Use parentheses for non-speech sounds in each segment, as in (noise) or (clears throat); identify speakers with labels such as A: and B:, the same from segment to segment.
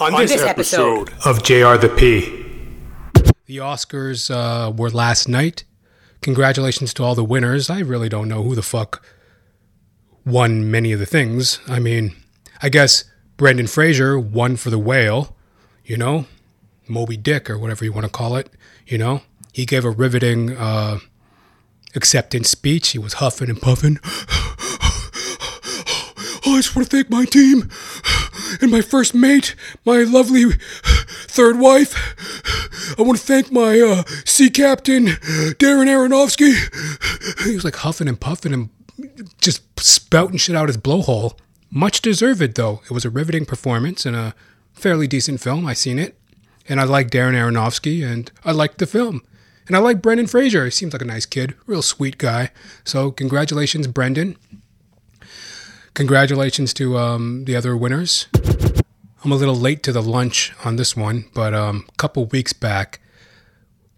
A: On, this,
B: this
A: episode,
B: episode.
A: of JR the P. The Oscars uh, were last night. Congratulations to all the winners. I really don't know who the fuck won many of the things. I mean, I guess Brendan Fraser won for The Whale, you know, Moby Dick or whatever you want to call it, you know. He gave a riveting uh, acceptance speech. He was huffing and puffing. (gasps) I just want to thank my team and my first mate, my lovely third wife. I want to thank my uh, sea captain, Darren Aronofsky. He was like huffing and puffing and just spouting shit out his blowhole. Much deserved, though. It was a riveting performance and a fairly decent film. I seen it, and I like Darren Aronofsky, and I liked the film. And I like Brendan Fraser. He seems like a nice kid, real sweet guy. So congratulations, Brendan. Congratulations to um, the other winners. I'm a little late to the lunch on this one, but um, a couple weeks back,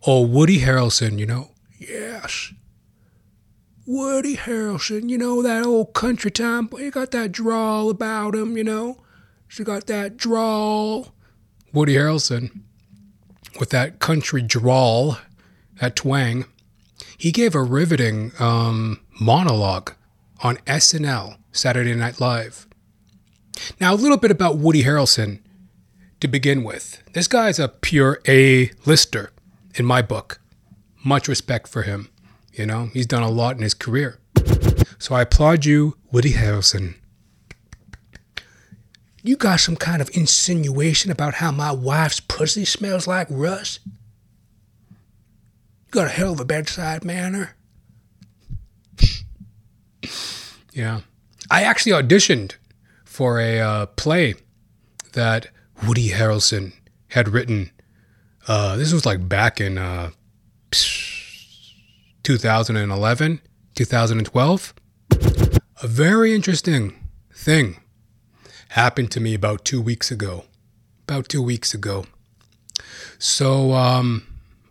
A: oh Woody Harrelson, you know, yes, Woody Harrelson, you know that old country time, but he got that drawl about him, you know, she got that drawl. Woody Harrelson, with that country drawl, that twang, he gave a riveting um, monologue on SNL, Saturday Night Live. Now, a little bit about Woody Harrelson to begin with. This guy's a pure A-lister in my book. Much respect for him. You know, he's done a lot in his career. So I applaud you, Woody Harrelson. You got some kind of insinuation about how my wife's pussy smells like rust? You got a hell of a bedside manner. Yeah. I actually auditioned for a uh, play that Woody Harrelson had written. Uh, this was like back in uh, 2011, 2012. A very interesting thing happened to me about two weeks ago. About two weeks ago. So, um,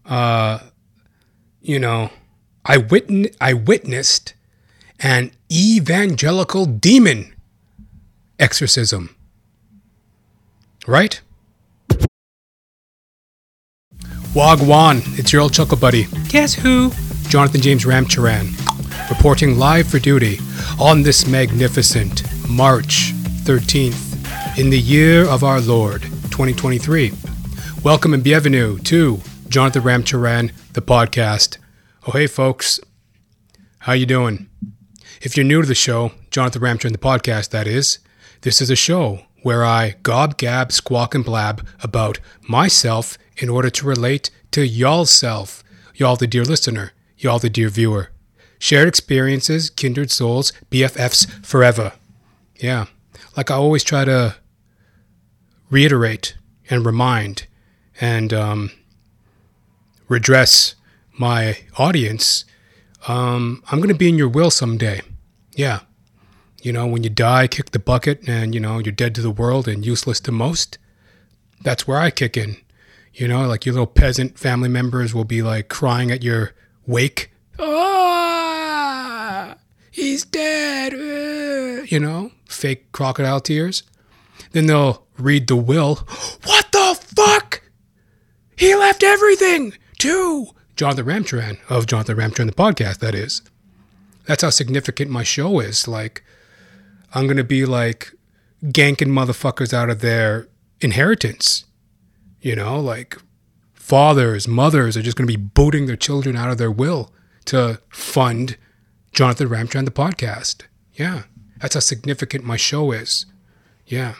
A: uh, you know, I, witn- I witnessed an evangelical demon exorcism. Right? Wagwan, it's your old chuckle buddy. Guess who? Jonathan James Ramcharan, reporting live for duty on this magnificent March 13th in the year of our Lord, 2023. Welcome and bienvenue to Jonathan Ramcharan, the podcast. Oh, hey, folks. How you doing? If you're new to the show, Jonathan Ramcharan, the podcast, that is, this is a show where I gob, gab, squawk, and blab about myself in order to relate to y'all's self, y'all the dear listener, y'all the dear viewer. Shared experiences, kindred souls, BFFs forever. Yeah, like I always try to reiterate and remind and um, redress my audience. Um, I'm going to be in your will someday. Yeah. You know, when you die, kick the bucket and, you know, you're dead to the world and useless to most. That's where I kick in. You know, like your little peasant family members will be like crying at your wake. Ah, he's dead. You know, fake crocodile tears. Then they'll read the will. (gasps) What the fuck? He left everything to Jonathan Ramcharan of Jonathan Ramcharan, the podcast, that is. That's how significant my show is. Like, I'm going to be like ganking motherfuckers out of their inheritance. You know, like fathers, mothers are just going to be booting their children out of their will to fund Jonathan Ramcharan, the podcast. Yeah. That's how significant my show is. Yeah.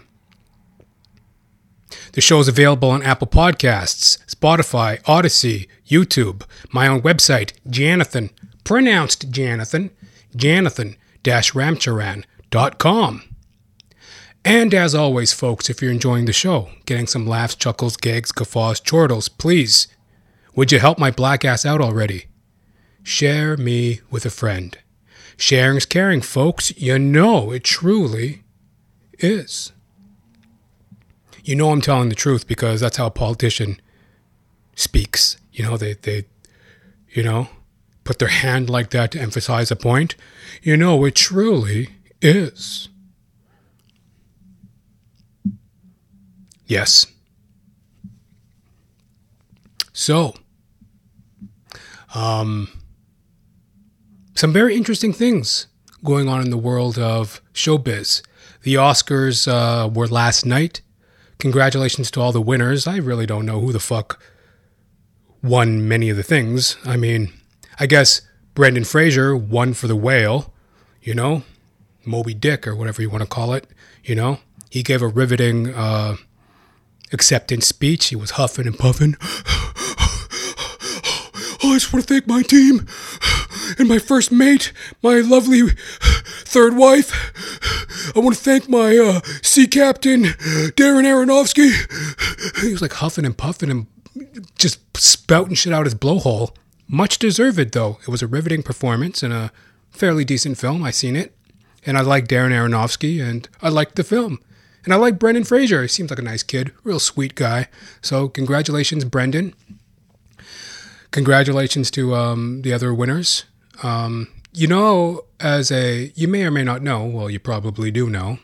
A: The show is available on Apple Podcasts, Spotify, Odysee, YouTube, my own website, Janathan, pronounced Janathan, janathan-ramcharan.com. And as always, folks, if you're enjoying the show, getting some laughs, chuckles, gags, guffaws, chortles, please, would you help my black ass out already? Share me with a friend. Sharing's caring, folks. You know it truly is. You know I'm telling the truth because that's how a politician speaks. You know, they, they you know, put their hand like that to emphasize a point. You know, it truly is. Yes. So, um, some very interesting things going on in the world of showbiz. The Oscars uh, were last night. Congratulations to all the winners. I really don't know who the fuck won many of the things. I mean, I guess Brendan Fraser won for The Whale, you know, Moby Dick or whatever you want to call it, you know. He gave a riveting uh, acceptance speech. He was huffing and puffing. (gasps) Oh, I just want to thank my team and my first mate, my lovely third wife. I want to thank my uh, sea captain, Darren Aronofsky. He was like huffing and puffing and just spouting shit out his blowhole. Much deserved, though. It was a riveting performance and a fairly decent film. I seen it, and I like Darren Aronofsky, and I liked the film. And I like Brendan Fraser. He seems like a nice kid, real sweet guy. So congratulations, Brendan congratulations to um, the other winners. Um, you know, as a, you may or may not know, well, you probably do know,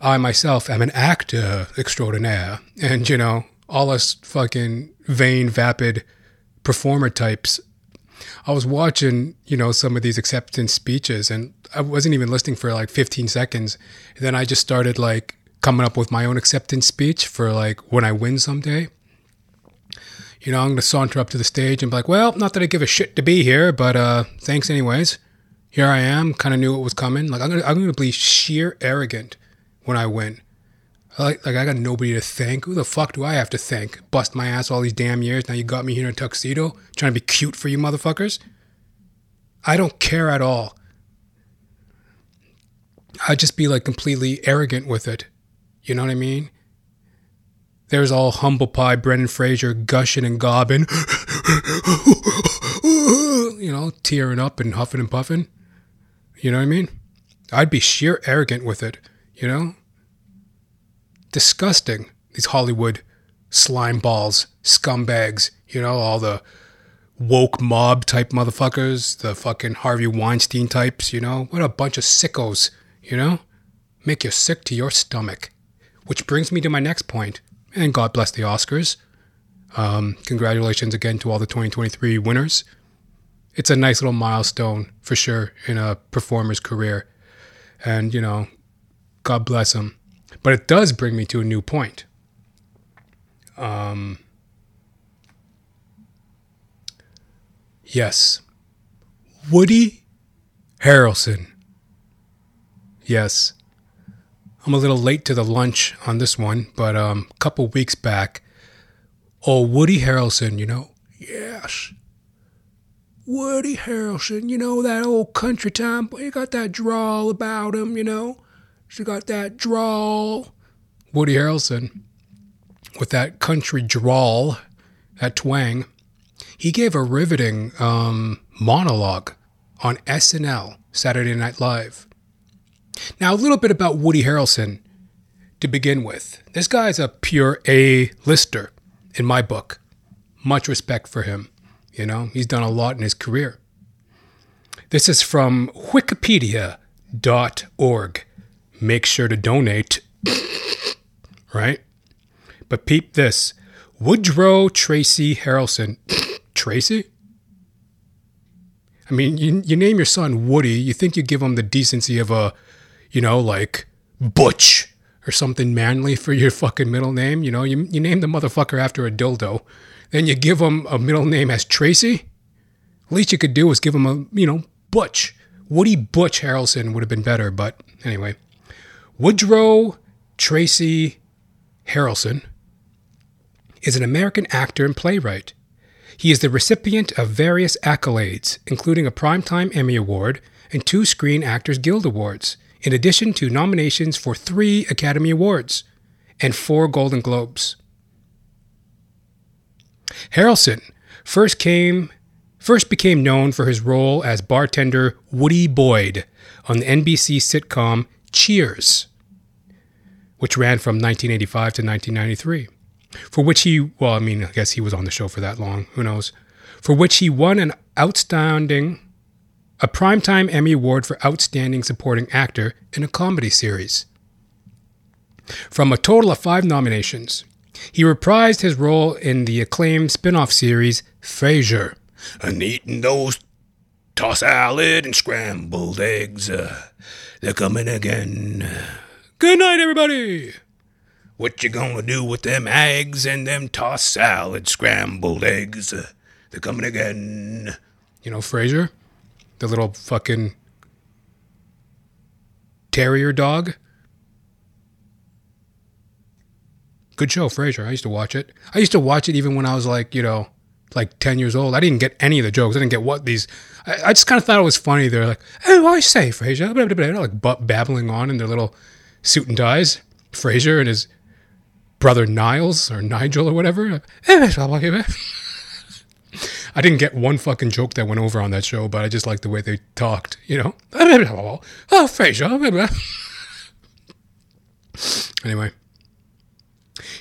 A: I myself am an actor extraordinaire. And, you know, all us fucking vain, vapid performer types. I was watching, you know, some of these acceptance speeches and I wasn't even listening for like 15 seconds. then I just started like coming up with my own acceptance speech for like when I win someday you know, I'm going to saunter up to the stage and be like, well, not that I give a shit to be here, but uh, thanks anyways. Here I am. Kind of knew it was coming. Like I'm going to, I'm going to be sheer arrogant when I win. Like, like I got nobody to thank. Who the fuck do I have to thank? Bust my ass all these damn years. Now you got me here in a tuxedo, trying to be cute for you motherfuckers. I don't care at all. I'd just be like completely arrogant with it. You know what I mean? There's all humble pie Brendan Fraser gushing and gobbing, (laughs) you know, tearing up and huffing and puffing. You know what I mean? I'd be sheer arrogant with it, you know? Disgusting. These Hollywood slime balls, scumbags, you know, all the woke mob type motherfuckers, the fucking Harvey Weinstein types, you know? What a bunch of sickos, you know? Make you sick to your stomach. Which brings me to my next point and God bless the Oscars. Um, congratulations again to all the 2023 winners. It's a nice little milestone for sure in a performer's career. And, you know, God bless them. But it does bring me to a new point. Um, yes. Woody Harrelson. Yes. I'm a little late to the lunch on this one, but um, a couple weeks back, oh, Woody Harrelson, you know? Yes. Woody Harrelson, you know, that old country time, but he got that drawl about him, you know? She got that drawl. Woody Harrelson, with that country drawl, that twang, he gave a riveting um, monologue on SNL, Saturday Night Live. Now, a little bit about Woody Harrelson to begin with. This guy's a pure A lister in my book. Much respect for him. You know, he's done a lot in his career. This is from wikipedia.org. Make sure to donate. (coughs) right? But peep this Woodrow Tracy Harrelson. (coughs) Tracy? I mean, you, you name your son Woody, you think you give him the decency of a you know, like Butch or something manly for your fucking middle name. You know, you, you name the motherfucker after a dildo. Then you give him a middle name as Tracy. Least you could do was give him a, you know, Butch. Woody Butch Harrelson would have been better, but anyway. Woodrow Tracy Harrelson is an American actor and playwright. He is the recipient of various accolades, including a Primetime Emmy Award and two Screen Actors Guild Awards in addition to nominations for three Academy Awards and four Golden Globes. Harrelson first came first became known for his role as bartender Woody Boyd on the NBC sitcom Cheers, which ran from 1985 to 1993. For which he, well, I mean, I guess he was on the show for that long, who knows? For which he won an outstanding a Primetime Emmy Award for Outstanding Supporting Actor in a Comedy Series. From a total of five nominations, he reprised his role in the acclaimed spin off series Frasier. And eating those tossed salad and scrambled eggs. Uh, they're coming again. Good night, everybody. What you gonna do with them eggs and them tossed salad scrambled eggs? Uh, they're coming again. You know, Frasier? The little fucking terrier dog. Good show, Frasier. I used to watch it. I used to watch it even when I was like, you know, like 10 years old. I didn't get any of the jokes. I didn't get what these. I, I just kind of thought it was funny. They're like, oh, I say, Frasier. Blah, blah, blah, like babbling on in their little suit and ties. Frasier and his brother Niles or Nigel or whatever. (laughs) I didn't get one fucking joke that went over on that show, but I just liked the way they talked, you know? (laughs) Oh, Frasier. (laughs) anyway.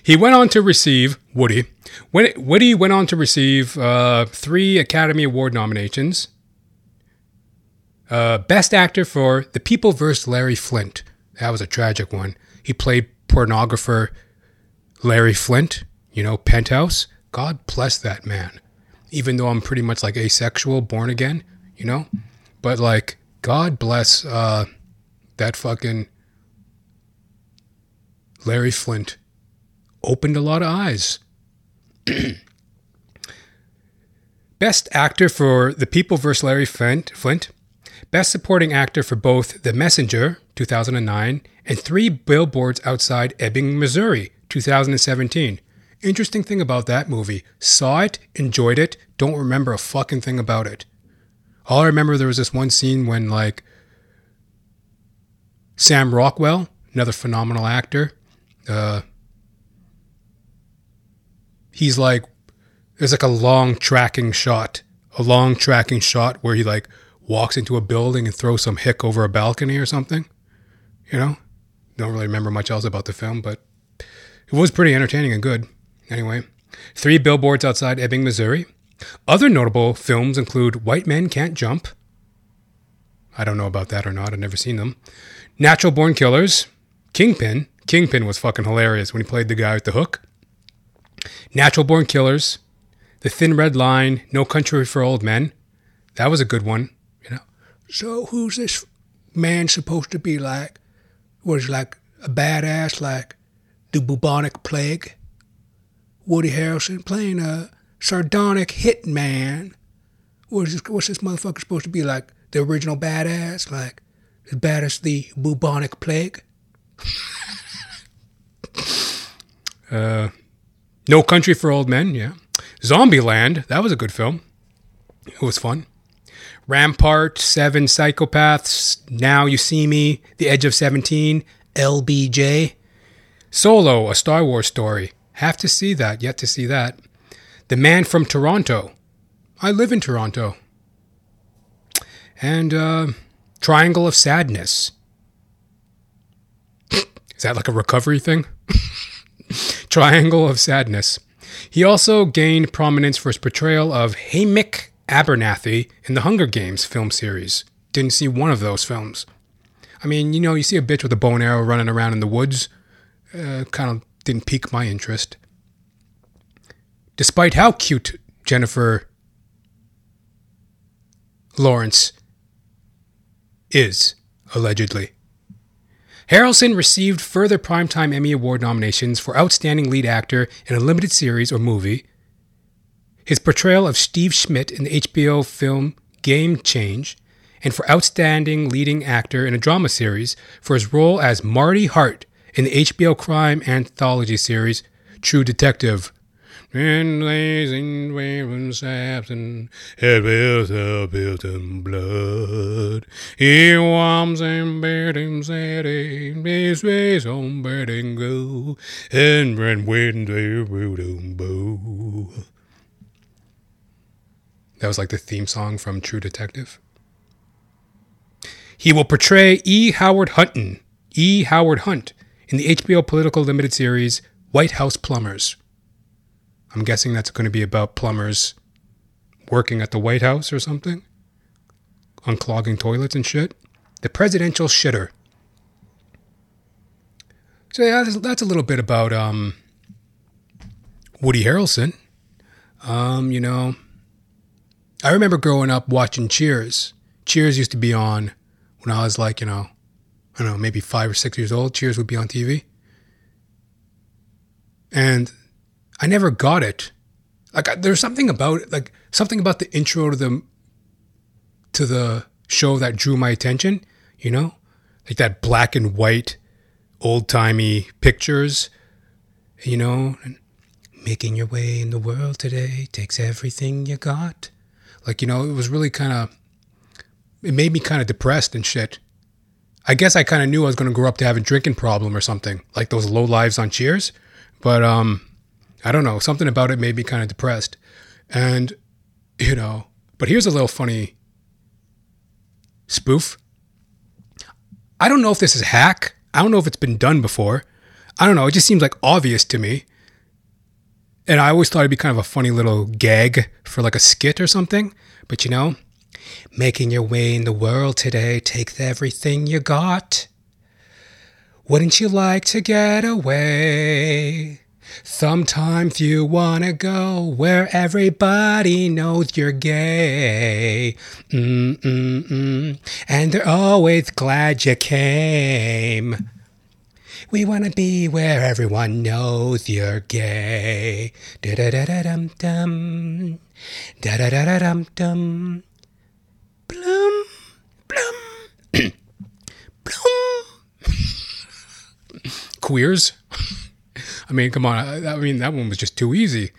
A: He went on to receive, Woody, Woody went on to receive uh, three Academy Award nominations. Uh, Best Actor for The People vs. Larry Flynt. That was a tragic one. He played pornographer Larry Flynt, you know, Penthouse. God bless that man even though I'm pretty much like asexual, born again, you know? But like, God bless uh, that fucking Larry Flynt Opened a lot of eyes. (clears throat) Best actor for The People vs. Larry Flynt, Flynt. Best supporting actor for both The Messenger, 2009, and Three Billboards Outside Ebbing, Missouri, 2017. Interesting thing about that movie saw it, enjoyed it, don't remember a fucking thing about it. All I remember there was this one scene when, like, Sam Rockwell, another phenomenal actor, uh, he's like, there's like a long tracking shot, a long tracking shot where he like walks into a building and throws some hick over a balcony or something. You know, don't really remember much else about the film, but it was pretty entertaining and good. Anyway, three billboards outside Ebbing, Missouri. Other notable films include White Men Can't Jump. I don't know about that or not. I've never seen them. Natural Born Killers. Kingpin. Kingpin was fucking hilarious when he played the guy with the hook. Natural Born Killers. The Thin Red Line. No Country for Old Men. That was a good one. You know. So who's this man supposed to be like? Was like a badass like the bubonic plague? Woody Harrelson playing a sardonic hitman. What's this, what's this motherfucker supposed to be like? The original badass? Like, as bad as the bubonic plague? (laughs) uh, no Country for Old Men, yeah. Zombieland, that was a good film. It was fun. Rampart, Seven Psychopaths, Now You See Me, The Edge of 17, LBJ. Solo, a Star Wars story. Have to see that, yet to see that. The Man from Toronto. I live in Toronto. And uh, Triangle of Sadness. Is that like a recovery thing? (laughs) Triangle of Sadness. He also gained prominence for his portrayal of Haymitch Abernathy in the Hunger Games film series. Didn't see one of those films. I mean, you know, you see a bitch with a bow and arrow running around in the woods. Uh, kind of didn't pique my interest. Despite how cute Jennifer Lawrence is, allegedly. Harrelson received further Primetime Emmy Award nominations for Outstanding Lead Actor in a Limited Series or Movie, his portrayal of Steve Schmidt in the HBO film Game Change, and for Outstanding Leading Actor in a Drama Series for his role as Marty Hart in the HBO crime anthology series True Detective. And blazing a built in blood. He warms and setting, his face on go, and wind root. That was like the theme song from True Detective. He will portray E. Howard Hunton, E. Howard Hunt, in the HBO political limited series White House Plumbers. I'm guessing that's going to be about plumbers working at the White House or something, unclogging toilets and shit. The presidential shitter. So yeah, that's, a little bit about um, Woody Harrelson. Um, you know, I remember growing up watching Cheers. Cheers used to be on when I was like, you know, I don't know, maybe five or six years old. Cheers would be on TV. And I never got it. Like there's something about it, like something about the intro to the to the show that drew my attention, you know? Like that black and white old-timey pictures, you know, and making your way in the world today takes everything you got. Like, you know, it was really kind of it made me kind of depressed and shit. I guess I kind of knew I was going to grow up to have a drinking problem or something, like those low lives on Cheers. But um, I don't know, something about it made me kind of depressed. And, you know, but here's a little funny spoof. I don't know if this is hack. I don't know if it's been done before. I don't know. It just seems like obvious to me. And I always thought it'd be kind of a funny little gag for like a skit or something. But you know, making your way in the world today takes everything you got. Wouldn't you like to get away? Sometimes you wanna go where everybody knows you're gay. Mm-mm-mm. And they're always glad you came. We wanna be where everyone knows you're gay. Da da da da dum dum. Da da da da dum dum. Blum, blum, (clears throat) blum. Queers. I mean, come on. I, I mean, that one was just too easy.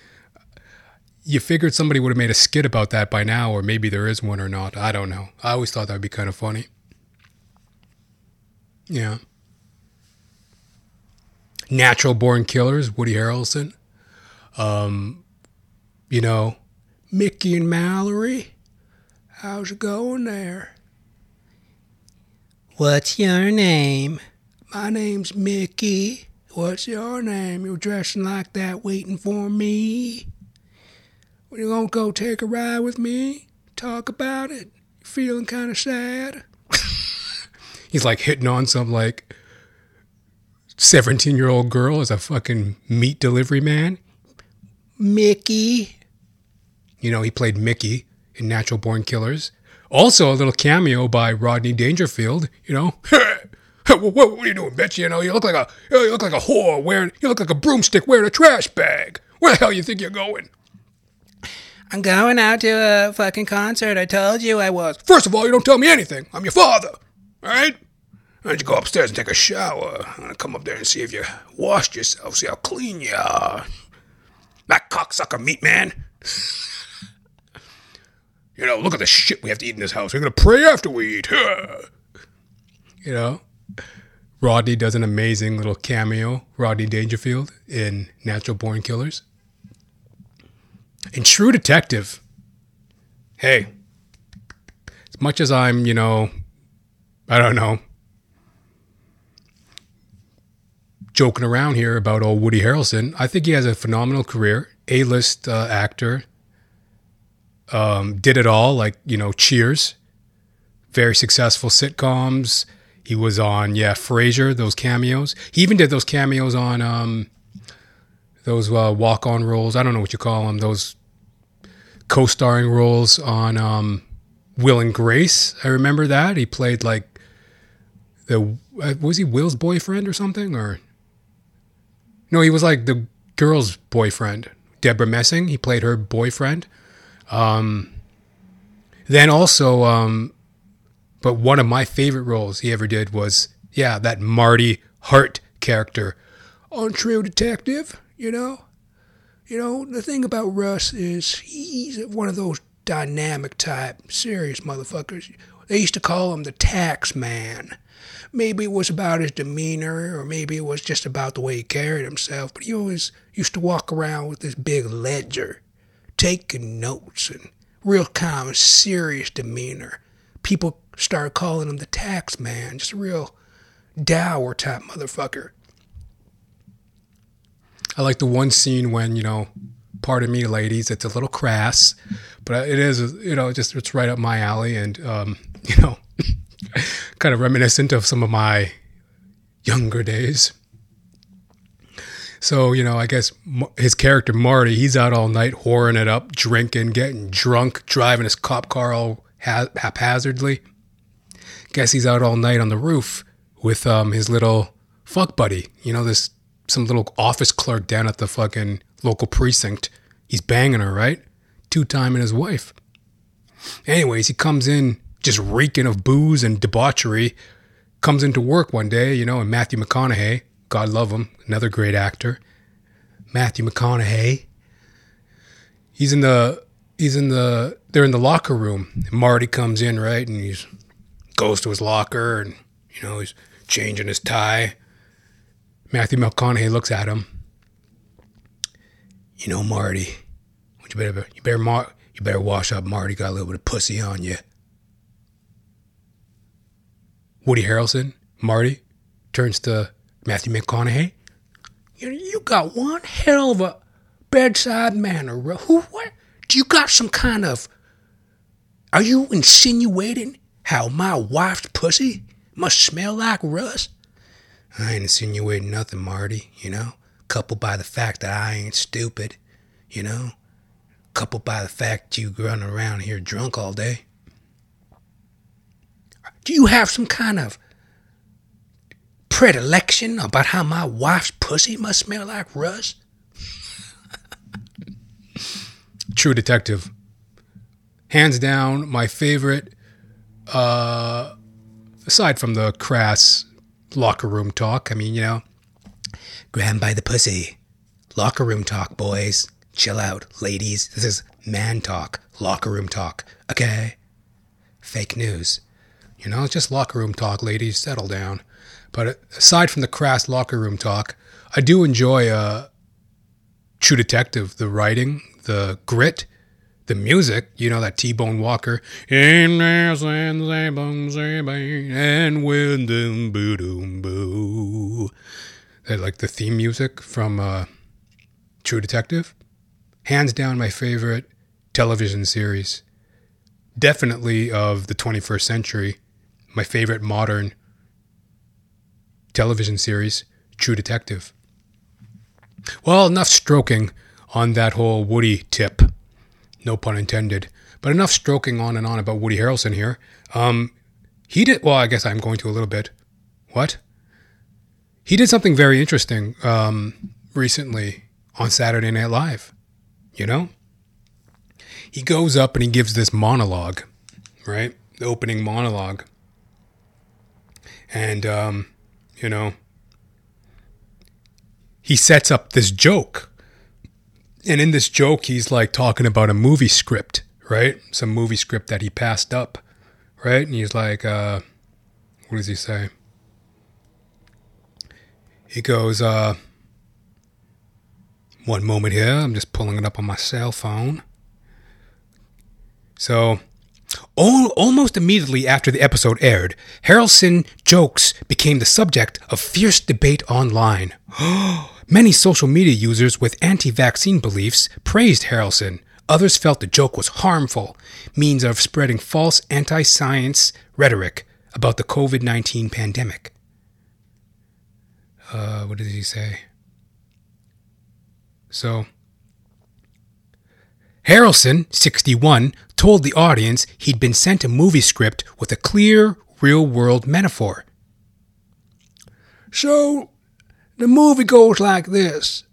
A: You figured somebody would have made a skit about that by now, or maybe there is one or not. I don't know. I always thought that would be kind of funny. Yeah. Natural Born Killers, Woody Harrelson. Um, you know, Mickey and Mallory. How's it going there? What's your name? My name's Mickey. What's your name? You're dressing like that waiting for me? When you gonna go take a ride with me? Talk about it? You feeling kind of sad? (laughs) He's like hitting on some like 17 year old girl as a fucking meat delivery man. Mickey. You know, he played Mickey in Natural Born Killers. Also, a little cameo by Rodney Dangerfield, you know. (laughs) what, what, are you doing, bitch? You know, you look like a you look like a whore wearing you look like a broomstick wearing a trash bag. Where the hell you think you're going? I'm going out to a fucking concert. I told you I was. First of all, you don't tell me anything. I'm your father. All right? Why don't you go upstairs and take a shower? I'm gonna come up there and see if you washed yourself, see how clean you are. That cocksucker meat man. (laughs) you know, look at the shit we have to eat in this house. We're gonna pray after we eat. you know? Rodney does an amazing little cameo, Rodney Dangerfield, in Natural Born Killers. In True Detective, hey, as much as I'm, you know, I don't know, joking around here about old Woody Harrelson, I think he has a phenomenal career. A list uh, actor, um, did it all, like, you know, Cheers, very successful sitcoms he was on, yeah, Frasier, those cameos. He even did those cameos on um, those uh, walk on roles. I don't know what you call them, those co starring roles on um, Will and Grace. I remember that. He played like the, uh, was he Will's boyfriend or something? Or, no, he was like the girl's boyfriend, Debra Messing. He played her boyfriend. Um, then also, um, but one of my favorite roles he ever did was, yeah, that Marty Hart character on True Detective, you know? You know, the thing about Russ is he's one of those dynamic type, serious motherfuckers. They used to call him the tax man. Maybe it was about his demeanor, or maybe it was just about the way he carried himself, but he always used to walk around with this big ledger, taking notes and real calm, serious demeanor. People started calling him the tax man, just a real dour type motherfucker. I like the one scene when, you know, pardon me, ladies, it's a little crass, but it is, you know, just it's right up my alley and, um, (laughs) you know, (laughs) kind of reminiscent of some of my younger days. So, you know, I guess his character Marty, he's out all night whoring it up, drinking, getting drunk, driving his cop car all haphazardly. Guess he's out all night on the roof with um, his little fuck buddy. You know, this some little office clerk down at the fucking local precinct. He's banging her, right? Two timing his wife. Anyways, he comes in just reeking of booze and debauchery. Comes into work one day, you know, and Matthew McConaughey, God love him, another great actor. Matthew McConaughey. He's in the he's in the they're in the locker room. Marty comes in, right, and he goes to his locker and you know, he's changing his tie. Matthew McConaughey looks at him. You know, Marty, you better you better mar- you better wash up. Marty got a little bit of pussy on you. Woody Harrelson, Marty, turns to Matthew McConaughey. You, you got one hell of a bedside manner. Who? What? Do you got some kind of? Are you insinuating how my wife's pussy must smell like rust? I ain't insinuating nothing, Marty. You know, coupled by the fact that I ain't stupid. You know, coupled by the fact you run around here drunk all day. Do you have some kind of predilection about how my wife's pussy must smell like rust? (laughs) True Detective. Hands down, my favorite, uh, aside from the crass locker room talk. I mean, you know, grab by the pussy. Locker room talk, boys. Chill out, ladies. This is man talk, locker room talk, okay? Fake news. You know, it's just locker room talk, ladies. Settle down. But aside from the crass locker room talk, I do enjoy uh, True Detective, the writing, the grit, the music. You know that T Bone Walker. And when them boo doom boo. Like the theme music from uh, True Detective. Hands down, my favorite television series. Definitely of the 21st century. My favorite modern television series, True Detective. Well, enough stroking on that whole Woody tip. No pun intended. But enough stroking on and on about Woody Harrelson here. Um, he did, well, I guess I'm going to a little bit. What? He did something very interesting um, recently on Saturday Night Live. You know? He goes up and he gives this monologue, right? The opening monologue. And, um, you know, he sets up this joke. And in this joke, he's like talking about a movie script, right? Some movie script that he passed up, right? And he's like, uh, what does he say? He goes, uh, one moment here, I'm just pulling it up on my cell phone. So, almost immediately after the episode aired, Harrelson jokes became the subject of fierce debate online. (gasps) Many social media users with anti vaccine beliefs praised Harrelson. Others felt the joke was harmful, means of spreading false anti science rhetoric about the COVID 19 pandemic. Uh, what did he say? So, Harrelson, 61, told the audience he'd been sent a movie script with a clear, real world metaphor. So, the movie goes like this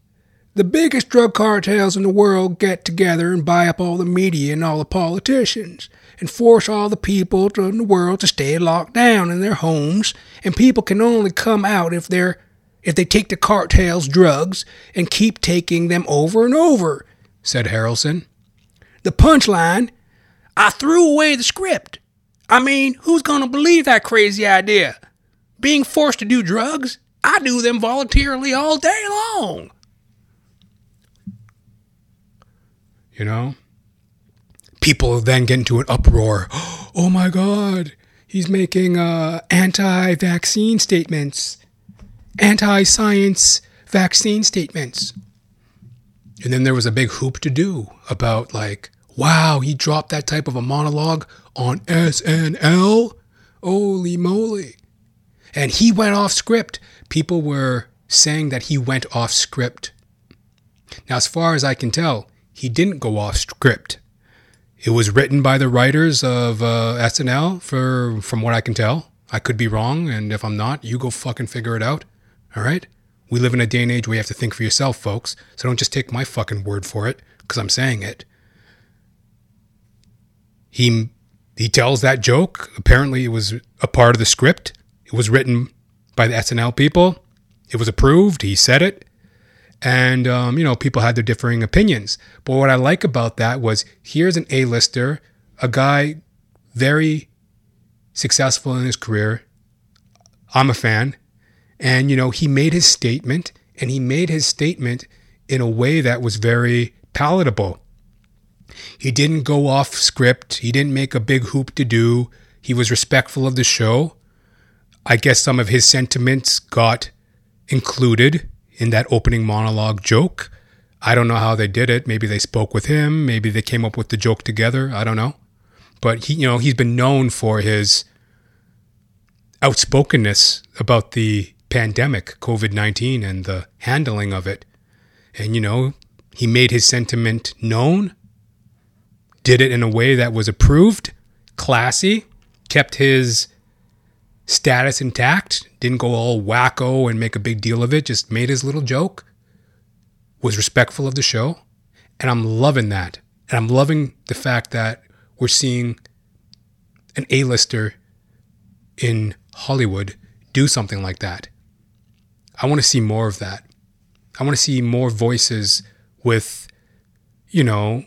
A: The biggest drug cartels in the world get together and buy up all the media and all the politicians and force all the people in the world to stay locked down in their homes, and people can only come out if they're if they take the cartel's drugs and keep taking them over and over, said Harrelson. The punchline I threw away the script. I mean, who's going to believe that crazy idea? Being forced to do drugs? I do them voluntarily all day long. You know? People then get into an uproar. (gasps) Oh my God, he's making uh, anti vaccine statements anti science vaccine statements. And then there was a big hoop to do about, like, wow, he dropped that type of a monologue on SNL? Holy moly. And he went off script. People were saying that he went off script. Now, as far as I can tell, he didn't go off script. It was written by the writers of uh, SNL, for from what I can tell. I could be wrong, and if I'm not, you go fucking figure it out. All right? We live in a day and age where you have to think for yourself, folks. So don't just take my fucking word for it, because I'm saying it. He he tells that joke. Apparently, it was a part of the script. It was written by the SNL people. It was approved. He said it. And, um, you know, people had their differing opinions. But what I like about that was here's an A-lister, a guy very successful in his career. I'm a fan. And, you know, he made his statement and he made his statement in a way that was very palatable. He didn't go off script. He didn't make a big hoop to do. He was respectful of the show. I guess some of his sentiments got included in that opening monologue joke. I don't know how they did it. Maybe they spoke with him. Maybe they came up with the joke together. I don't know. But he, you know, he's been known for his outspokenness about the pandemic, COVID 19, and the handling of it. And, you know, he made his sentiment known, did it in a way that was approved, classy, kept his status intact, didn't go all wacko and make a big deal of it, just made his little joke, was respectful of the show. And I'm loving that. And I'm loving the fact that we're seeing an A-lister in Hollywood do something like that. I want to see more of that. I want to see more voices with, you know,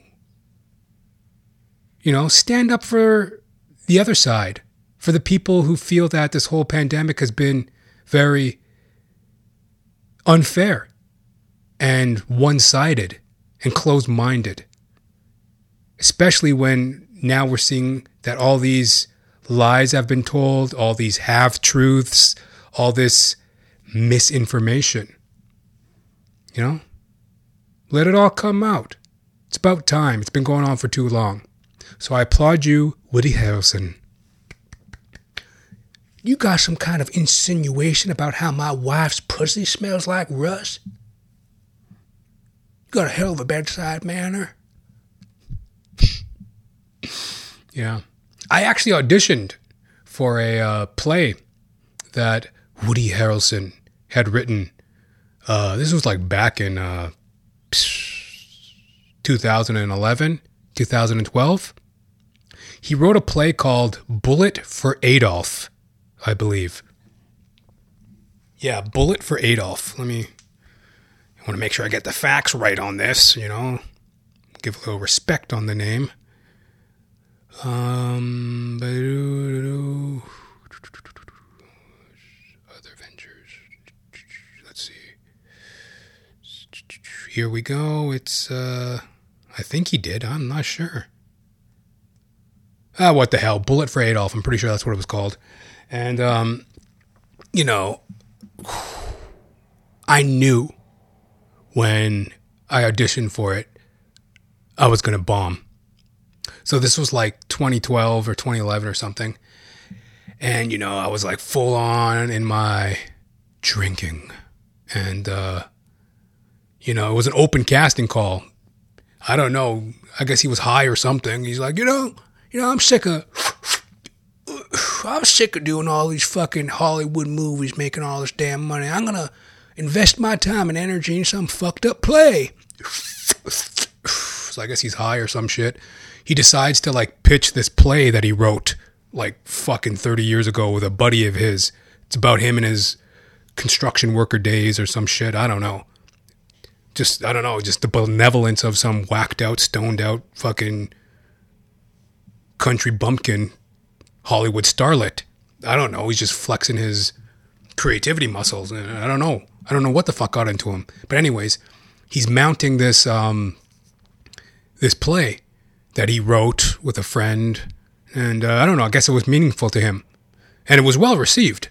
A: you know, stand up for the other side for the people who feel that this whole pandemic has been very unfair and one sided and closed minded. Especially when now we're seeing that all these lies have been told, all these half truths, all this misinformation. You know? Let it all come out. It's about time. It's been going on for too long. So I applaud you, Woody Harrelson. You got some kind of insinuation about how my wife's pussy smells like rust? You got a hell of a bedside manner. yeah. I actually auditioned for a uh, play that Woody Harrelson had written. Uh, this was like back in uh, 2011, 2012. He wrote a play called Bullet for Adolf I believe. Yeah, Bullet for Adolf. Let me. I want to make sure I get the facts right on this, you know. Give a little respect on the name. Um, other ventures. Let's see. Here we go. It's uh I think he did. I'm not sure. Ah, what the hell? Bullet for Adolf. I'm pretty sure that's what it was called. And, um, you know, (sighs) I knew when I auditioned for it, I was going to bomb. So this was like 2012 or 2011 or something. And, you know, I was like full on in my drinking. And, uh, you know, it was an open casting call. I don't know. I guess he was high or something. He's like, you know, you know, I'm sick of I'm sick of doing all these fucking Hollywood movies, making all this damn money. I'm gonna invest my time and energy in some fucked up play. So I guess he's high or some shit. He decides to like pitch this play that he wrote like fucking 30 years ago with a buddy of his. It's about him and his construction worker days or some shit. I don't know. Just, I don't know, just the benevolence of some whacked out, stoned out fucking country bumpkin Hollywood starlet. I don't know. He's just flexing his creativity muscles. I don't know. I don't know what the fuck got into him. But anyways, he's mounting this um, this play that he wrote with a friend, and uh, I don't know. I guess it was meaningful to him, and it was well received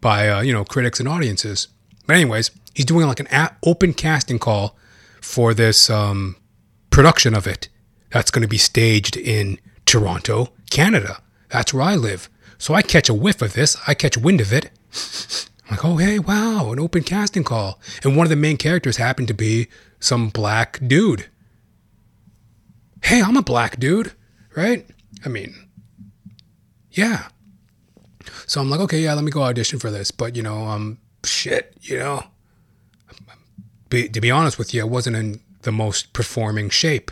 A: by uh, you know critics and audiences. But anyways, he's doing like an open casting call for this um, production of it that's going to be staged in Toronto, Canada. That's where I live. So I catch a whiff of this. I catch wind of it. I'm like, oh, hey, wow, an open casting call. And one of the main characters happened to be some black dude. Hey, I'm a black dude, right? I mean, yeah. So I'm like, okay, yeah, let me go audition for this. But, you know, um, shit, you know, be, to be honest with you, I wasn't in the most performing shape.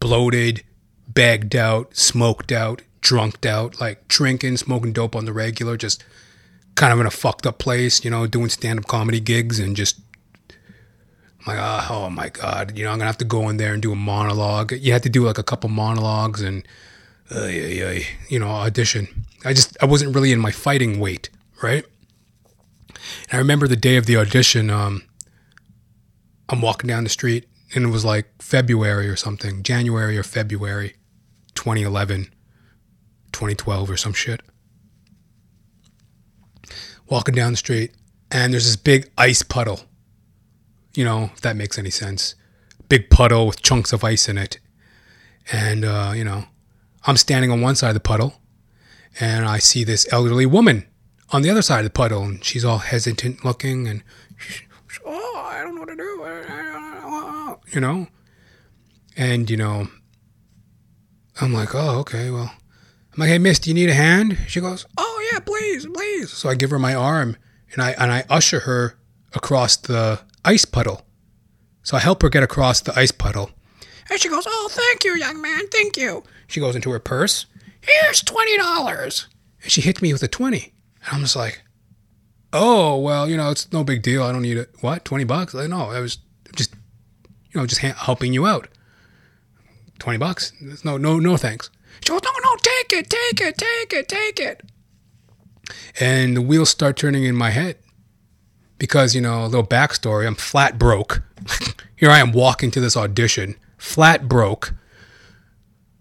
A: Bloated, bagged out, smoked out, drunked out, like drinking, smoking dope on the regular, just kind of in a fucked up place, you know, doing stand up comedy gigs and just like, oh, oh, my God, you know, I'm gonna have to go in there and do a monologue. You had to do like a couple monologues and, uh, you know, audition. I just, I wasn't really in my fighting weight, right? And I remember the day of the audition, um, I'm walking down the street and it was like February or something, January or February 2011, 2012 or some shit. Walking down the street and there's this big ice puddle. You know, if that makes any sense. Big puddle with chunks of ice in it. And, uh, you know, I'm standing on one side of the puddle and I see this elderly woman on the other side of the puddle and she's all hesitant looking and, (laughs) oh, I don't know what to do you know? And, you know, I'm like, oh, okay, well. I'm like, hey, miss, do you need a hand? She goes, oh, yeah, please, please. So I give her my arm and I, and I usher her across the ice puddle. So I help her get across the ice puddle. And she goes, oh, thank you, young man, thank you. She goes into her purse. Here's $20. And she hits me with a 20. And I'm just like, oh, well, you know, it's no big deal. I don't need it. What, 20 bucks? Like, no, I was just you know, just helping you out. 20 bucks. No, no, no thanks. She goes, no, no, take it, take it, take it, take it. And the wheels start turning in my head because, you know, a little backstory I'm flat broke. (laughs) Here I am walking to this audition, flat broke,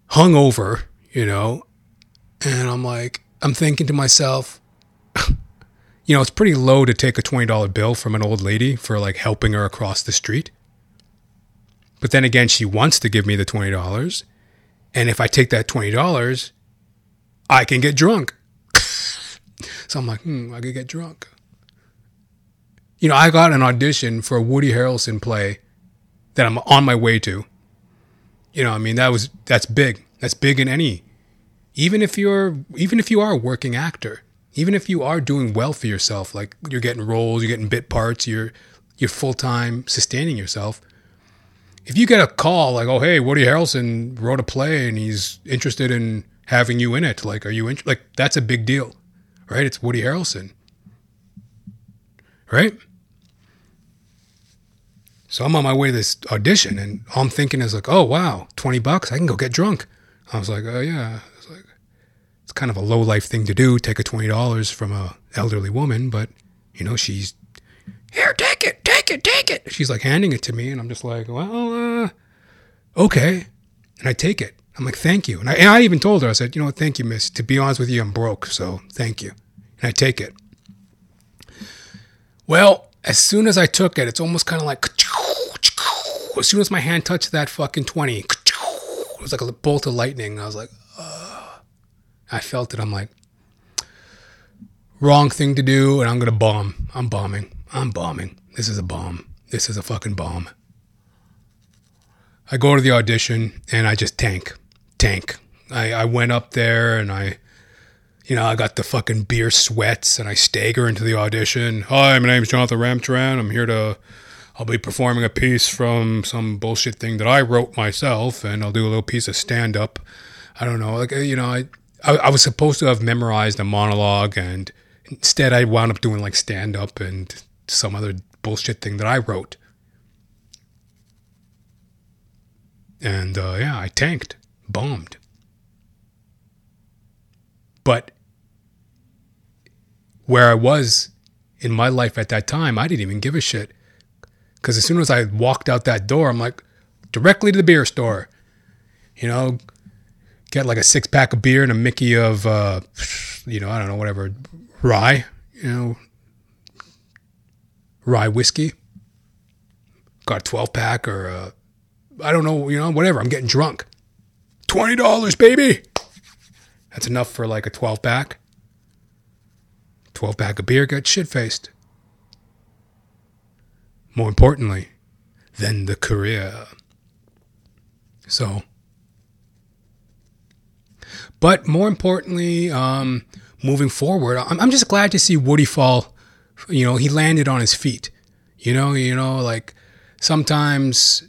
A: hungover, you know, and I'm like, I'm thinking to myself, (laughs) you know, it's pretty low to take a $20 bill from an old lady for like helping her across the street. But then again, she wants to give me the $20. And if I take that $20, I can get drunk. (laughs) so I'm like, hmm, I could get drunk. You know, I got an audition for a Woody Harrelson play that I'm on my way to. You know, I mean, that was that's big. That's big in any even if you're even if you are a working actor, even if you are doing well for yourself, like you're getting roles, you're getting bit parts, you're you're full time sustaining yourself if you get a call like, oh, hey, Woody Harrelson wrote a play and he's interested in having you in it, like, are you in? Like, that's a big deal, right? It's Woody Harrelson, right? So I'm on my way to this audition, and all I'm thinking is like, oh wow, twenty bucks, I can go get drunk. I was like, oh yeah, it's like it's kind of a low life thing to do, take a twenty dollars from a elderly woman, but you know she's here, take it, take it, take it. She's like handing it to me, and I'm just like, well, uh, okay. And I take it. I'm like, thank you. And I, and I even told her, I said, you know what, thank you, miss. To be honest with you, I'm broke, so thank you. And I take it. Well, as soon as I took it, it's almost kind of like, as soon as my hand touched that fucking 20, it was like a bolt of lightning. I was like, uh, I felt it. I'm like, wrong thing to do, and I'm going to bomb. I'm bombing. I'm bombing. This is a bomb. This is a fucking bomb. I go to the audition and I just tank. Tank. I, I went up there and I, you know, I got the fucking beer sweats and I stagger into the audition. Hi, my name's Jonathan Ramcharan. I'm here to, I'll be performing a piece from some bullshit thing that I wrote myself and I'll do a little piece of stand up. I don't know. Like, you know, I, I, I was supposed to have memorized a monologue and instead I wound up doing like stand up and some other bullshit thing that I wrote. And uh, yeah, I tanked, bombed. But where I was in my life at that time, I didn't even give a shit. Because as soon as I walked out that door, I'm like, directly to the beer store. You know, get like a six pack of beer and a Mickey of, uh, you know, I don't know, whatever, rye, you know, rye whiskey. Got a 12 pack or I don't know, you know, whatever. I'm getting drunk. $20, baby. That's enough for like a 12 pack. 12 pack of beer, get shit faced. More importantly, than the career. So, but more importantly, um, moving forward, I'm just glad to see Woody fall. You know, he landed on his feet. You know, you know, like sometimes,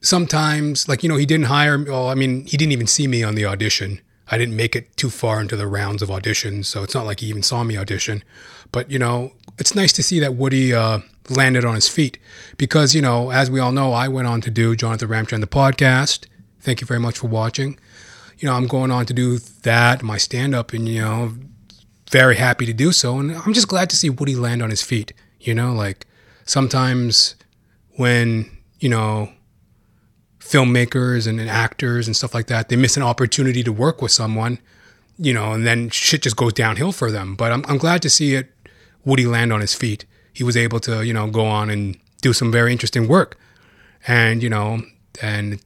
A: sometimes, like you know, he didn't hire. Well, I mean, he didn't even see me on the audition. I didn't make it too far into the rounds of auditions, so it's not like he even saw me audition. But you know, it's nice to see that Woody uh, landed on his feet because you know, as we all know, I went on to do Jonathan Ramcharan the podcast. Thank you very much for watching. You know, I'm going on to do that, my stand up, and you know, very happy to do so. And I'm just glad to see Woody land on his feet. You know, like sometimes when you know filmmakers and, and actors and stuff like that, they miss an opportunity to work with someone, you know, and then shit just goes downhill for them. But I'm, I'm glad to see it, Woody land on his feet. He was able to, you know, go on and do some very interesting work. And, you know, and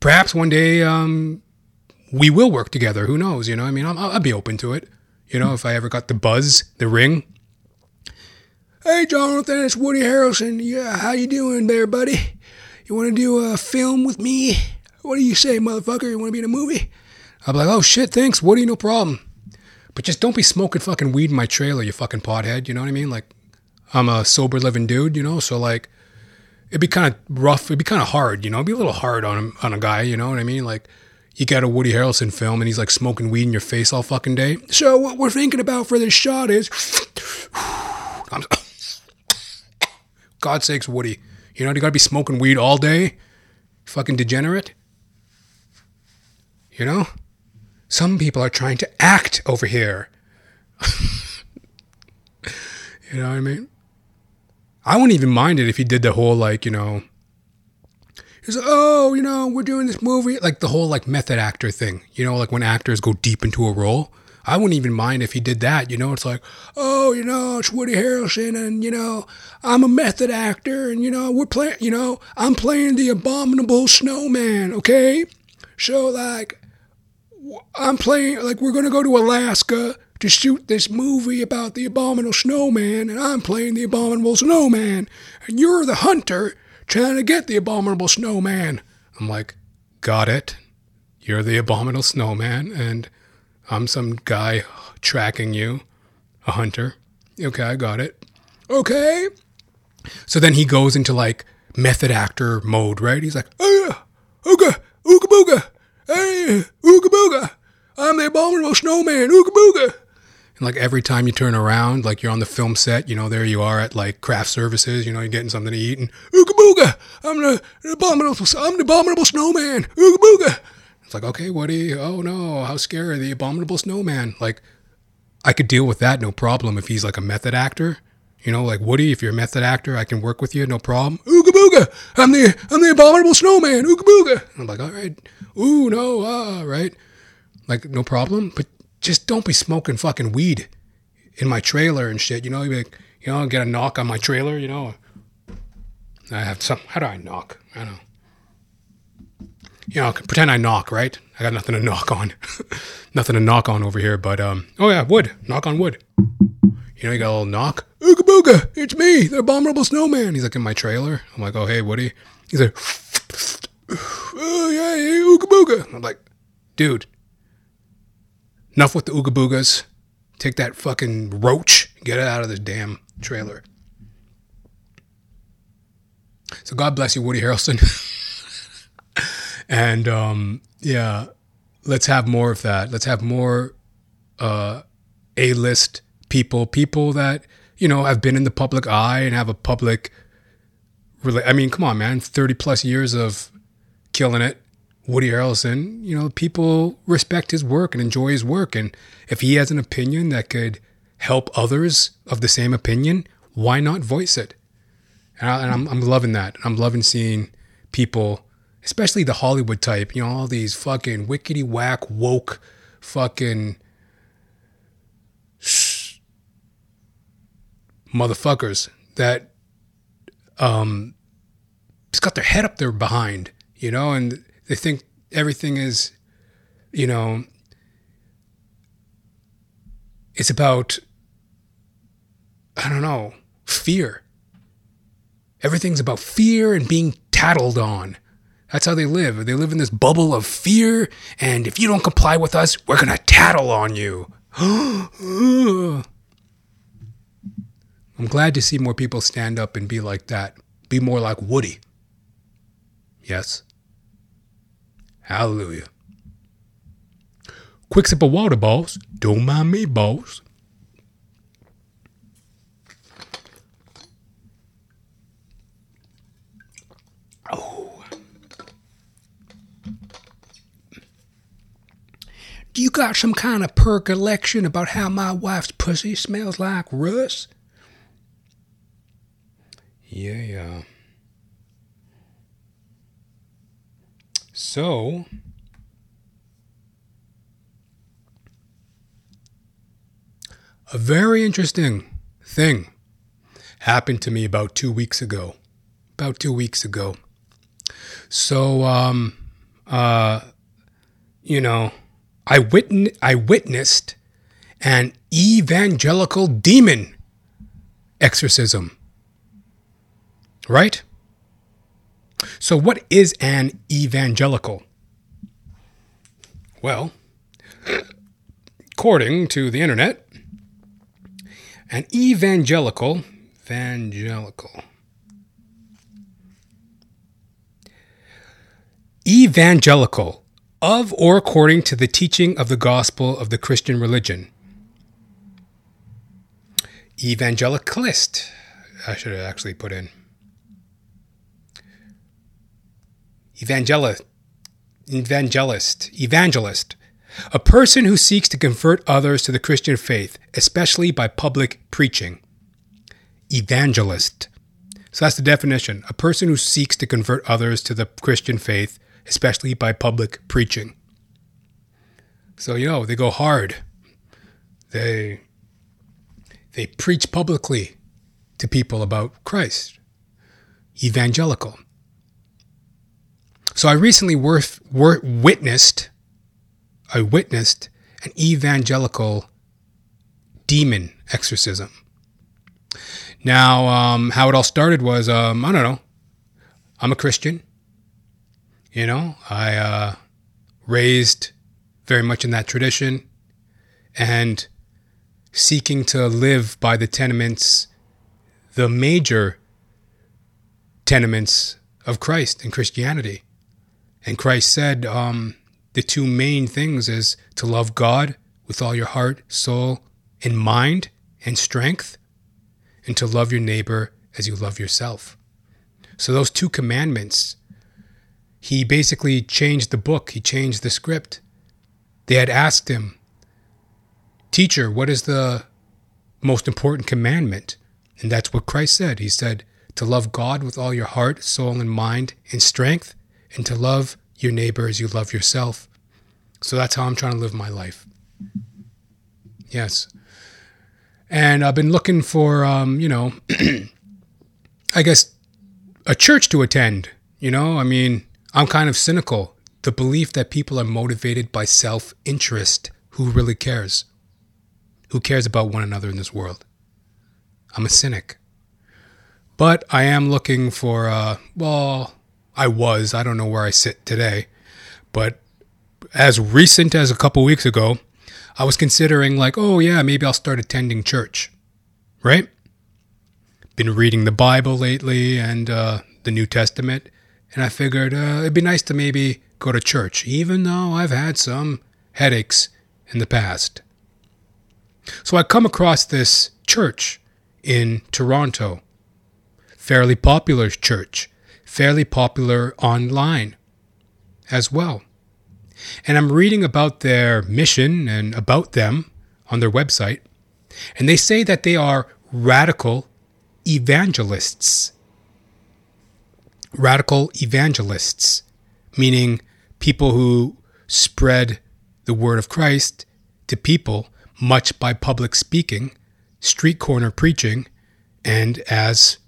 A: perhaps one day um, we will work together. Who knows? You know, I mean, I'll, I'll be open to it. You know, if I ever got the buzz, the ring. Hey, Jonathan, it's Woody Harrelson. Yeah, how you doing there, buddy? You want to do a film with me? What do you say, motherfucker? You want to be in a movie? I'll be like, oh shit, thanks, Woody, no problem. But just don't be smoking fucking weed in my trailer, you fucking pothead. You know what I mean? Like, I'm a sober living dude, you know. So like, it'd be kind of rough. It'd be kind of hard, you know. It'd be a little hard on on a guy, you know what I mean? Like, you got a Woody Harrelson film and he's like smoking weed in your face all fucking day. So what we're thinking about for this shot is, (sighs) (coughs) God sakes, Woody. You know, you gotta be smoking weed all day? Fucking degenerate? You know? Some people are trying to act over here. (laughs) you know what I mean? I wouldn't even mind it if he did the whole, like, you know, he's like, oh, you know, we're doing this movie. Like the whole, like, method actor thing. You know, like when actors go deep into a role. I wouldn't even mind if he did that. You know, it's like, oh, you know, it's Woody Harrelson, and you know, I'm a method actor, and you know, we're playing, you know, I'm playing the abominable snowman. Okay, so like, I'm playing like we're gonna go to Alaska to shoot this movie about the abominable snowman, and I'm playing the abominable snowman, and you're the hunter trying to get the abominable snowman. I'm like, got it. You're the abominable snowman, and I'm some guy tracking you, a hunter. Okay, I got it. Okay. So then he goes into like method actor mode, right? He's like, oh yeah, ooga, ooga booga, hey, ooga booga. I'm the abominable snowman, ooga booga. And like every time you turn around, like you're on the film set, you know, there you are at like craft services, you know, you're getting something to eat, and ooga booga, I'm the, the abominable, I'm the abominable snowman, ooga booga. It's like, okay, Woody, oh no, how scary, the abominable snowman. Like, I could deal with that, no problem, if he's like a method actor. You know, like Woody, if you're a method actor, I can work with you, no problem. Ooga booga, I'm the I'm the abominable snowman, ooga booga. I'm like, all right, ooh no, ah, right, like no problem. But just don't be smoking fucking weed in my trailer and shit. You know, you like, you know, get a knock on my trailer. You know, I have some. How do I knock? I don't know you know, pretend I knock, right? I got nothing to (laughs) knock on. (laughs) nothing to knock on over here, but um oh yeah, wood. Knock on wood. You know, you got a little knock. Ooga booga, it's me, the abominable snowman. He's like in my trailer. I'm like, oh hey, Woody. He's like, (laughs) oh yeah, hey, ooga booga. I'm like, dude, enough with the ooga boogas. Take that fucking roach, get it out of this damn trailer. So God bless you, Woody Harrelson. (laughs) And um, yeah, let's have more of that. Let's have more uh, A list people, people that, you know, have been in the public eye and have a public. I mean, come on, man. 30 plus years of killing it. Woody Harrelson, you know, people respect his work and enjoy his work. And if he has an opinion that could help others of the same opinion, why not voice it? And, I, am I'm loving that. I'm loving seeing people especially the Hollywood type, you know, all these fucking wickety whack woke fucking motherfuckers that um just got their head up there behind, you know, and they think everything is, you know, it's about I don't know, fear. Everything's about fear and being tattled on. That's how they live. They live in this bubble of fear, and if you don't comply with us, we're going to tattle on you. (gasps) I'm glad to see more people stand up and be like that. Be more like Woody. Yes. Hallelujah. Quick sip of water, boss. Don't mind me, boss. Oh. Do you got some kind of percolation about how my wife's pussy smells like Russ? Yeah, yeah. So, a very interesting thing happened to me about two weeks ago. About two weeks ago. So, um, uh, you know, I, I witnessed an evangelical demon exorcism. Right? So, what is an evangelical? Well, according to the internet, an evangelical, evangelical, evangelical, of or according to the teaching of the gospel of the Christian religion. Evangelicalist, I should have actually put in. Evangelist, evangelist, evangelist, a person who seeks to convert others to the Christian faith, especially by public preaching. Evangelist. So that's the definition. A person who seeks to convert others to the Christian faith, especially by public preaching. So, you know, they go hard. They they preach publicly to people about Christ. Evangelical. So I recently worth, wor- witnessed, I witnessed an evangelical demon exorcism. Now, um, how it all started was, um, I don't know. I'm a Christian. You know, I uh, raised very much in that tradition and seeking to live by the tenements, the major tenements of Christ and Christianity. And Christ said um, the two main things is to love God with all your heart, soul, and mind and strength, and to love your neighbor as you love yourself. So those two commandments, he basically changed the book, he changed the script. They had asked him, Teacher, what is the most important commandment? And that's what Christ said. He said, To love God with all your heart, soul, and mind and strength, and to love your neighbor as you love yourself. So that's how I'm trying to live my life. Yes. And I've been looking for, um, you know, (clears throat) I guess a church to attend. You know, I mean, I'm kind of cynical. The belief that people are motivated by self interest. Who really cares? Who cares about one another in this world? I'm a cynic. But I am looking for, uh, well, I was. I don't know where I sit today. But as recent as a couple weeks ago, I was considering, like, oh, yeah, maybe I'll start attending church. Right? Been reading the Bible lately and uh, the New Testament. And I figured uh, it'd be nice to maybe go to church, even though I've had some headaches in the past. So I come across this church in Toronto, fairly popular church fairly popular online as well. And I'm reading about their mission and about them on their website, and they say that they are radical evangelists. Radical evangelists, meaning people who spread the word of Christ to people much by public speaking, street corner preaching, and as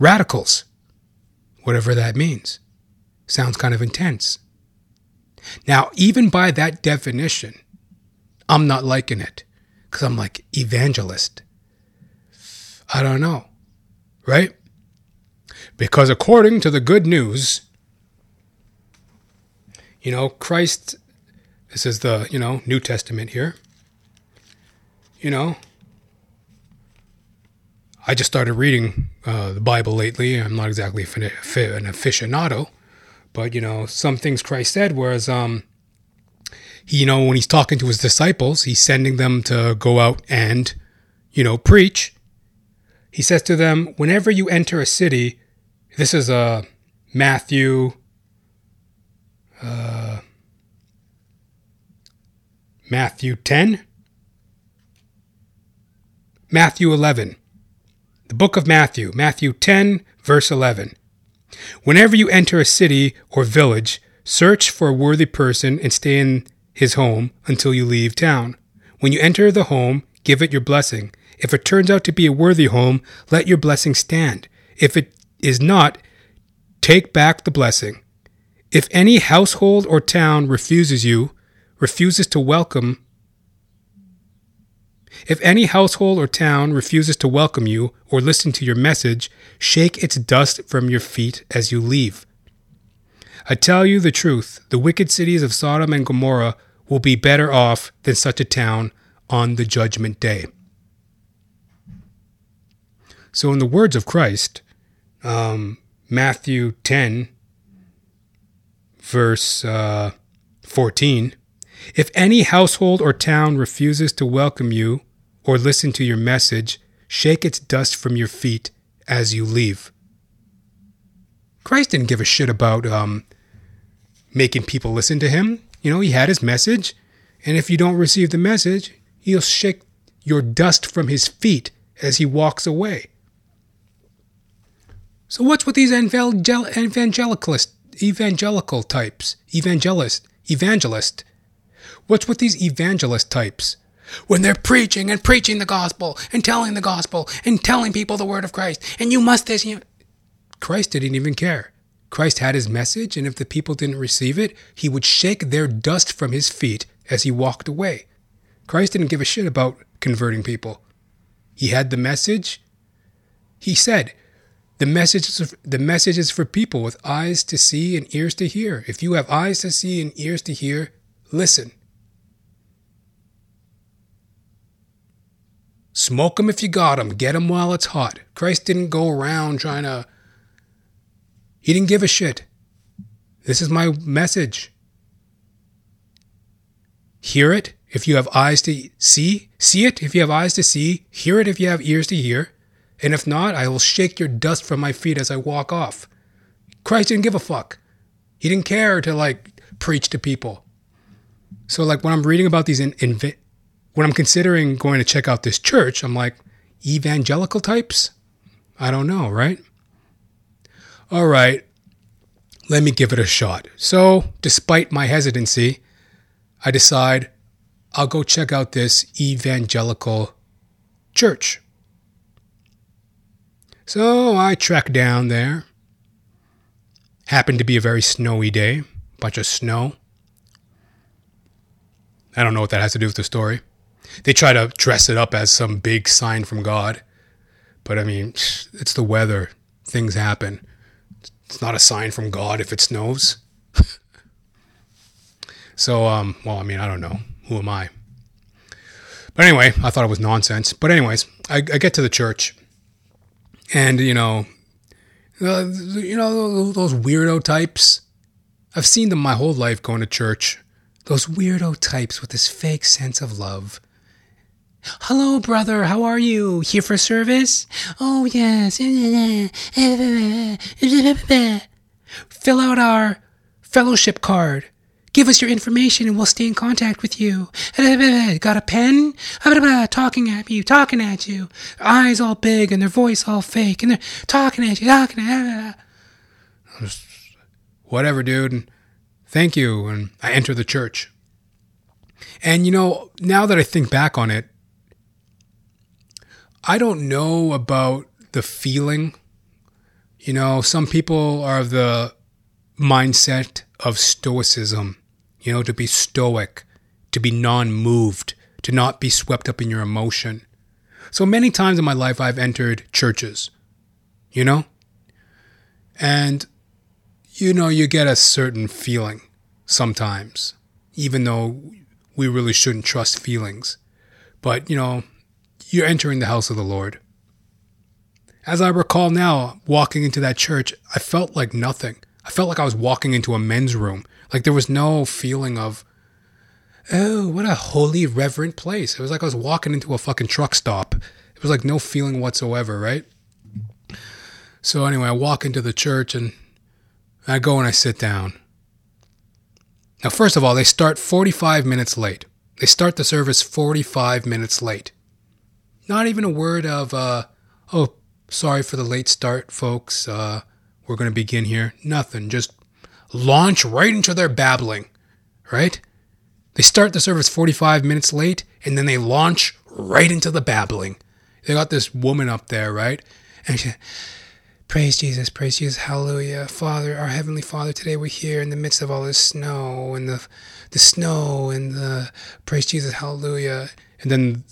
A: radicals whatever that means. Sounds kind of intense. Now, even by that definition, I'm not liking it because I'm like evangelist. I don't know. Right? Because according to the good news, you know, Christ, this is the, you know, New Testament here. You know, I just started reading uh, the Bible lately. I'm not exactly an aficionado, but, you know, some things Christ said was, um, he, you know, when he's talking to his disciples, he's sending them to go out and, you know, preach. He says to them, whenever you enter a city, this is uh, Matthew uh, Matthew 10, Matthew 11. Book of Matthew, Matthew 10, verse 11. Whenever you enter a city or village, search for a worthy person and stay in his home until you leave town. When you enter the home, give it your blessing. If it turns out to be a worthy home, let your blessing stand. If it is not, take back the blessing. If any household or town refuses you, refuses to welcome, if any household or town refuses to welcome you or listen to your message, shake its dust from your feet as you leave. I tell you the truth, the wicked cities of Sodom and Gomorrah will be better off than such a town on the judgment day. So, in the words of Christ, um, Matthew 10, verse uh, 14 If any household or town refuses to welcome you or listen to your message, shake its dust from your feet as you leave. Christ didn't give a shit about um, making people listen to him. You know, he had his message, and if you don't receive the message, he'll shake your dust from his feet as he walks away. So, what's with these evangel- evangelicalists evangelical types, evangelist, evangelist. What's with these evangelist types? When they're preaching and preaching the gospel and telling the gospel and telling people the word of Christ, and you must this, you. Christ didn't even care. Christ had his message, and if the people didn't receive it, he would shake their dust from his feet as he walked away. Christ didn't give a shit about converting people. He had the message. He said, the message, is, the message is for people with eyes to see and ears to hear. If you have eyes to see and ears to hear, listen. Smoke them if you got them. Get them while it's hot. Christ didn't go around trying to. He didn't give a shit. This is my message. Hear it if you have eyes to see. See it if you have eyes to see. Hear it if you have ears to hear and if not, I will shake your dust from my feet as I walk off. Christ didn't give a fuck. He didn't care to like preach to people. So like when I'm reading about these in, in when I'm considering going to check out this church, I'm like evangelical types? I don't know, right? All right. Let me give it a shot. So, despite my hesitancy, I decide I'll go check out this evangelical church. So I trek down there. Happened to be a very snowy day, bunch of snow. I don't know what that has to do with the story. They try to dress it up as some big sign from God. But I mean, it's the weather. Things happen. It's not a sign from God if it snows. (laughs) so, um, well, I mean, I don't know. Who am I? But anyway, I thought it was nonsense. But, anyways, I, I get to the church and you know, uh, you know those weirdo types. I've seen them my whole life going to church. Those weirdo types with this fake sense of love. Hello, brother. How are you? Here for service? Oh, yes. (laughs) Fill out our fellowship card. Give us your information and we'll stay in contact with you. (laughs) Got a pen? (laughs) Talking at you, talking at you. Their Eyes all big and their voice all fake and they're talking at you, talking at you. Whatever, dude. Thank you. And I enter the church. And you know, now that I think back on it, I don't know about the feeling. You know, some people are of the mindset of stoicism you know, to be stoic, to be non moved, to not be swept up in your emotion. So many times in my life, I've entered churches, you know? And, you know, you get a certain feeling sometimes, even though we really shouldn't trust feelings. But, you know, you're entering the house of the Lord. As I recall now, walking into that church, I felt like nothing. I felt like I was walking into a men's room. Like there was no feeling of, oh, what a holy, reverent place. It was like I was walking into a fucking truck stop. It was like no feeling whatsoever, right? So anyway, I walk into the church and I go and I sit down. Now, first of all, they start 45 minutes late. They start the service 45 minutes late. Not even a word of, uh, oh, sorry for the late start, folks. Uh, we're going to begin here. Nothing. Just launch right into their babbling, right? They start the service 45 minutes late and then they launch right into the babbling. They got this woman up there, right? And she, Praise Jesus, praise Jesus, hallelujah. Father, our Heavenly Father, today we're here in the midst of all this snow and the the snow and the praise Jesus, hallelujah. And then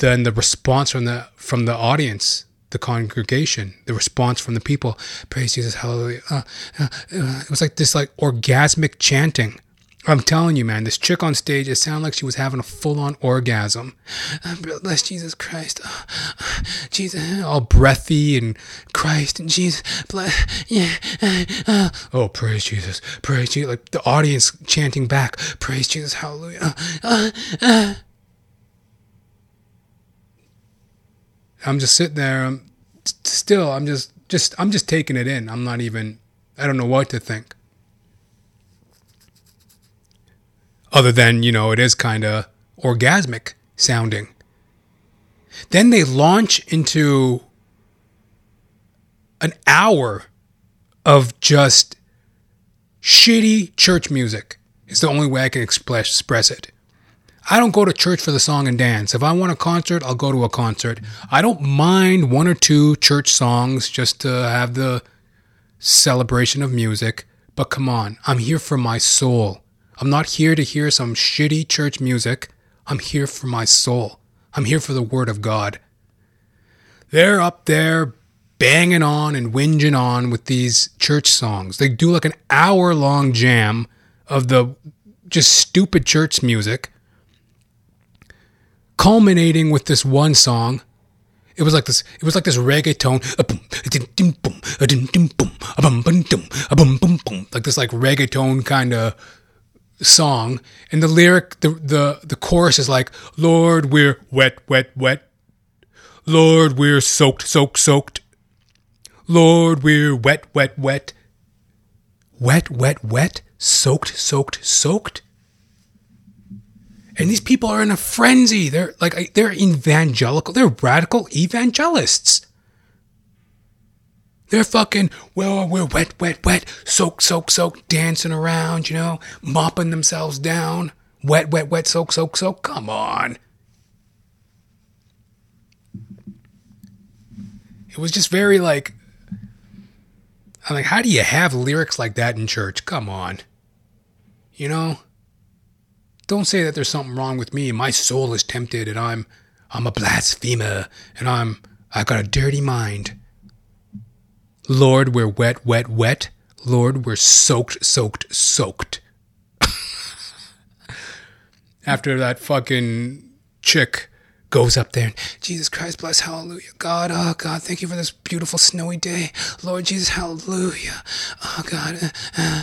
A: then the response from the from the audience, the congregation, the response from the people, praise Jesus, hallelujah. Uh, uh, uh, it was like this like orgasmic chanting I'm telling you, man, this chick on stage, it sounded like she was having a full on orgasm. Uh, bless Jesus Christ. Uh, uh, Jesus, all breathy and Christ and Jesus, bless, yeah. Oh, praise Jesus, praise Jesus. Like the audience chanting back, praise Jesus, hallelujah. I'm just sitting there. I'm still, I'm just, just, I'm just taking it in. I'm not even, I don't know what to think. other than, you know, it is kind of orgasmic sounding. Then they launch into an hour of just shitty church music. It's the only way I can express, express it. I don't go to church for the song and dance. If I want a concert, I'll go to a concert. I don't mind one or two church songs just to have the celebration of music. But come on, I'm here for my soul. I'm not here to hear some shitty church music. I'm here for my soul. I'm here for the Word of God. They're up there banging on and whinging on with these church songs. They do like an hour long jam of the just stupid church music, culminating with this one song. It was like this. It was like this reggaeton, like this like reggaeton kind of song, and the lyric, the the the chorus is like, "Lord, we're wet, wet, wet. Lord, we're soaked, soaked, soaked. Lord, we're wet, wet, wet. Wet, wet, wet. Soaked, soaked, soaked." And these people are in a frenzy. They're like they're evangelical. They're radical evangelists. They're fucking, well, we're wet, wet, wet, soak, soak, soak, dancing around, you know, mopping themselves down. Wet, wet, wet, soak, soak, soak. Come on. It was just very like, I'm like, how do you have lyrics like that in church? Come on. You know? Don't say that there's something wrong with me. My soul is tempted and I'm I'm a blasphemer and I'm I got a dirty mind. Lord, we're wet, wet, wet. Lord, we're soaked, soaked, soaked. (laughs) After that fucking chick goes up there Jesus Christ bless, hallelujah. God, oh God, thank you for this beautiful snowy day. Lord Jesus, hallelujah. Oh God. Uh, uh.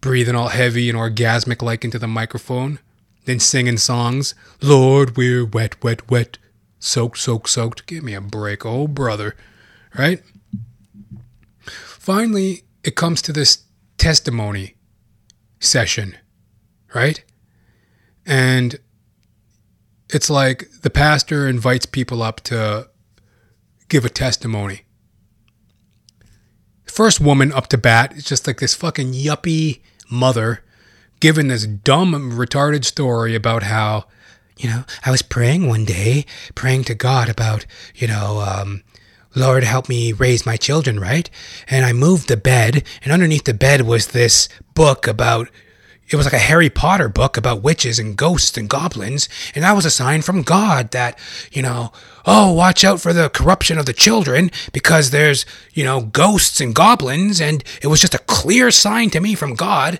A: Breathing all heavy and orgasmic like into the microphone. Then singing songs. Lord, we're wet, wet, wet. Soaked, soaked, soaked. Give me a break, oh brother. Right? Finally, it comes to this testimony session, right? And it's like the pastor invites people up to give a testimony. First woman up to bat is just like this fucking yuppie mother giving this dumb, retarded story about how, you know, I was praying one day, praying to God about, you know, um, Lord, help me raise my children, right? And I moved the bed, and underneath the bed was this book about it was like a Harry Potter book about witches and ghosts and goblins, and that was a sign from God that, you know, oh, watch out for the corruption of the children because there's, you know, ghosts and goblins, and it was just a clear sign to me from God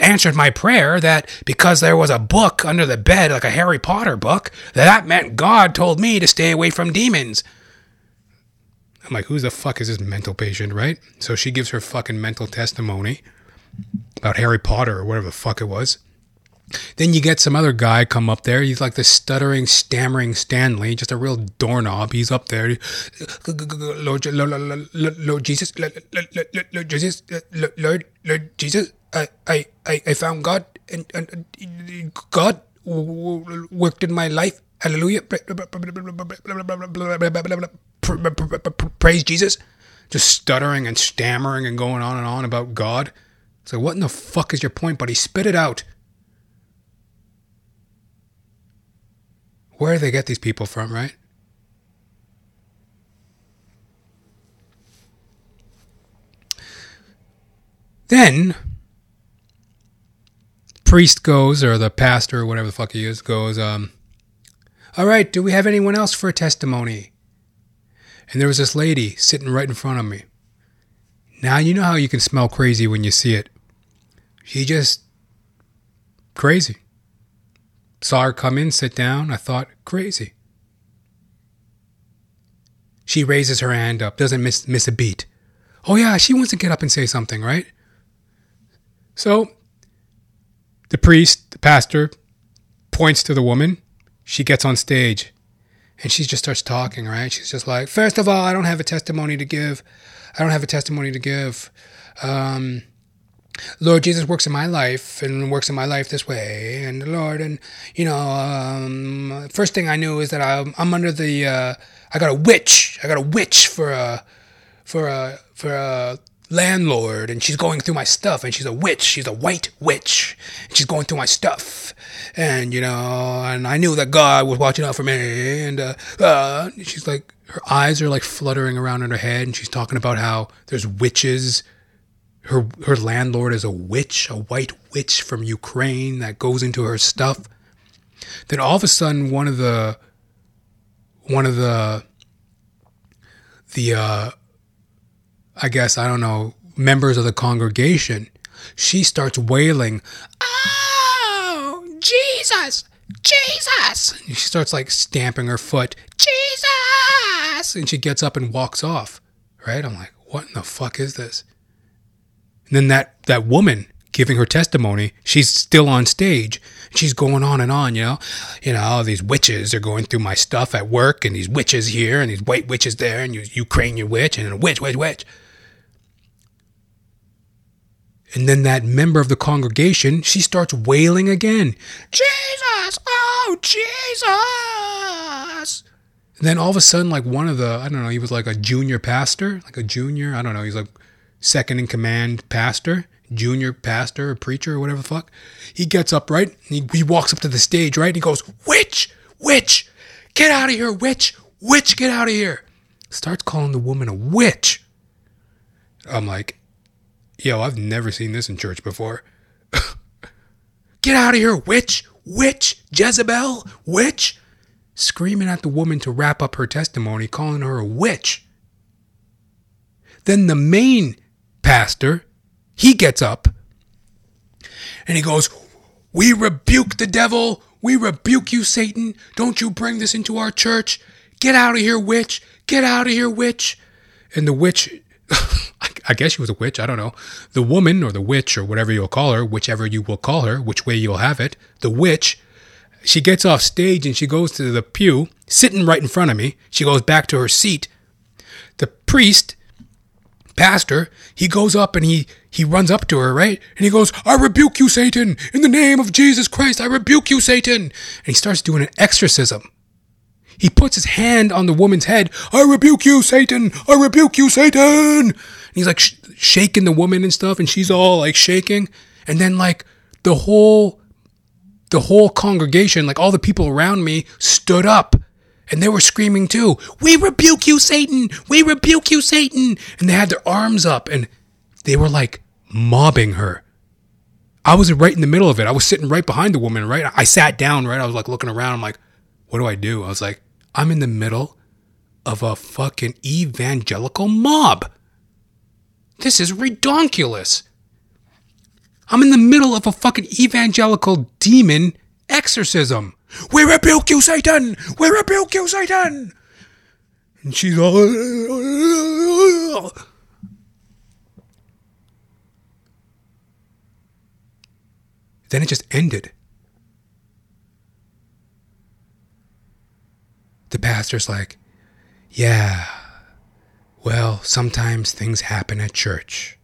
A: answered my prayer that because there was a book under the bed, like a Harry Potter book, that that meant God told me to stay away from demons. I'm like, who the fuck is this mental patient, right? So she gives her fucking mental testimony about Harry Potter or whatever the fuck it was. Then you get some other guy come up there. He's like the stuttering, stammering Stanley, just a real doorknob. He's up there. Lord, Jesus, Lord Jesus, Lord, Jesus. I, I, I found God, and God worked in my life. Hallelujah. Praise Jesus. Just stuttering and stammering and going on and on about God. It's like, what in the fuck is your point, buddy? Spit it out. Where do they get these people from, right? Then, priest goes, or the pastor, or whatever the fuck he is, goes, um, all right, do we have anyone else for a testimony? And there was this lady sitting right in front of me. Now, you know how you can smell crazy when you see it. She just crazy. Saw her come in, sit down. I thought, crazy. She raises her hand up, doesn't miss, miss a beat. Oh, yeah, she wants to get up and say something, right? So the priest, the pastor, points to the woman. She gets on stage and she just starts talking, right? She's just like, first of all, I don't have a testimony to give. I don't have a testimony to give. Um, Lord Jesus works in my life and works in my life this way, and Lord, and you know, um, first thing I knew is that I'm, I'm under the, uh, I got a witch, I got a witch for a, for a, for a landlord and she's going through my stuff and she's a witch. She's a white witch. And she's going through my stuff. And you know and i knew that god was watching out for me and uh, uh, she's like her eyes are like fluttering around in her head and she's talking about how there's witches her her landlord is a witch a white witch from ukraine that goes into her stuff then all of a sudden one of the one of the the uh I guess, I don't know, members of the congregation, she starts wailing, Oh, Jesus, Jesus. And she starts like stamping her foot, Jesus. And she gets up and walks off, right? I'm like, what in the fuck is this? And then that, that woman giving her testimony, she's still on stage. She's going on and on, you know. You know, these witches are going through my stuff at work, and these witches here, and these white witches there, and you Ukrainian witch, and a witch, witch, witch. And then that member of the congregation, she starts wailing again. Jesus! Oh, Jesus! And then all of a sudden, like one of the, I don't know, he was like a junior pastor, like a junior, I don't know, he's like second in command pastor, junior pastor or preacher or whatever the fuck. He gets up, right? He, he walks up to the stage, right? And he goes, Witch! Witch! Get out of here, witch! Witch, get out of here! Starts calling the woman a witch. I'm like, Yo, I've never seen this in church before. (laughs) Get out of here, witch! Witch! Jezebel! Witch! Screaming at the woman to wrap up her testimony, calling her a witch. Then the main pastor, he gets up and he goes, We rebuke the devil. We rebuke you, Satan. Don't you bring this into our church. Get out of here, witch. Get out of here, witch. And the witch (laughs) I guess she was a witch, I don't know. The woman, or the witch, or whatever you'll call her, whichever you will call her, which way you'll have it, the witch, she gets off stage and she goes to the pew, sitting right in front of me. She goes back to her seat. The priest, pastor, he goes up and he he runs up to her, right? And he goes, I rebuke you, Satan! In the name of Jesus Christ, I rebuke you, Satan! And he starts doing an exorcism. He puts his hand on the woman's head. I rebuke you, Satan! I rebuke you, Satan! And he's like sh- shaking the woman and stuff, and she's all like shaking. And then like the whole, the whole congregation, like all the people around me, stood up. And they were screaming too, We rebuke you, Satan! We rebuke you, Satan! And they had their arms up and they were like mobbing her. I was right in the middle of it. I was sitting right behind the woman, right? I sat down, right? I was like looking around. I'm like, what do I do? I was like, I'm in the middle of a fucking evangelical mob. This is redonkulous. I'm in the middle of a fucking evangelical demon exorcism. We rebuke you, Satan! We rebuke you, Satan! And she's all. Then it just ended. The pastor's like, Yeah, well, sometimes things happen at church.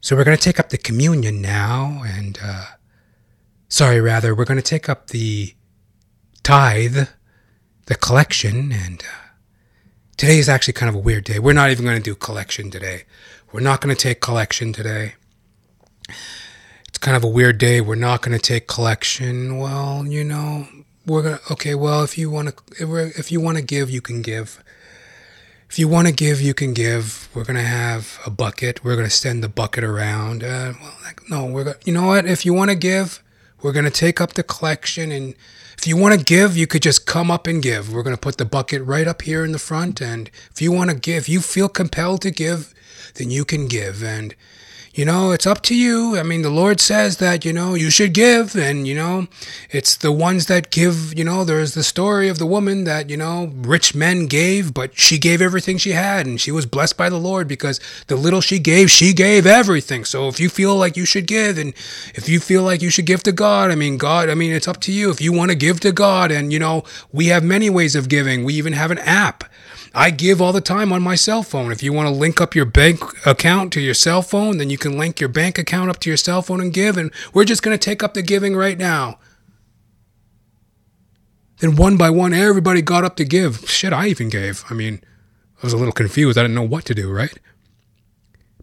A: So we're going to take up the communion now, and, uh, sorry, rather, we're going to take up the tithe, the collection, and uh, today is actually kind of a weird day. We're not even going to do collection today. We're not going to take collection today. It's kind of a weird day. We're not going to take collection. Well, you know, we're gonna. Okay, well, if you want to, if you want to give, you can give. If you want to give, you can give. We're gonna have a bucket. We're gonna send the bucket around. Uh, well, like, no, we're gonna. You know what? If you want to give, we're gonna take up the collection, and if you want to give, you could just come up and give. We're gonna put the bucket right up here in the front, and if you want to give, you feel compelled to give, then you can give, and you know, it's up to you. I mean, the Lord says that, you know, you should give. And, you know, it's the ones that give, you know, there's the story of the woman that, you know, rich men gave, but she gave everything she had. And she was blessed by the Lord because the little she gave, she gave everything. So if you feel like you should give and if you feel like you should give to God, I mean, God, I mean, it's up to you. If you want to give to God, and, you know, we have many ways of giving, we even have an app I give all the time on my cell phone. If you want to link up your bank account to your cell phone, then you can link your bank account up to your cell phone and give. And we're just going to take up the giving right now. Then one by one, everybody got up to give. Shit, I even gave. I mean, I was a little confused. I didn't know what to do, right?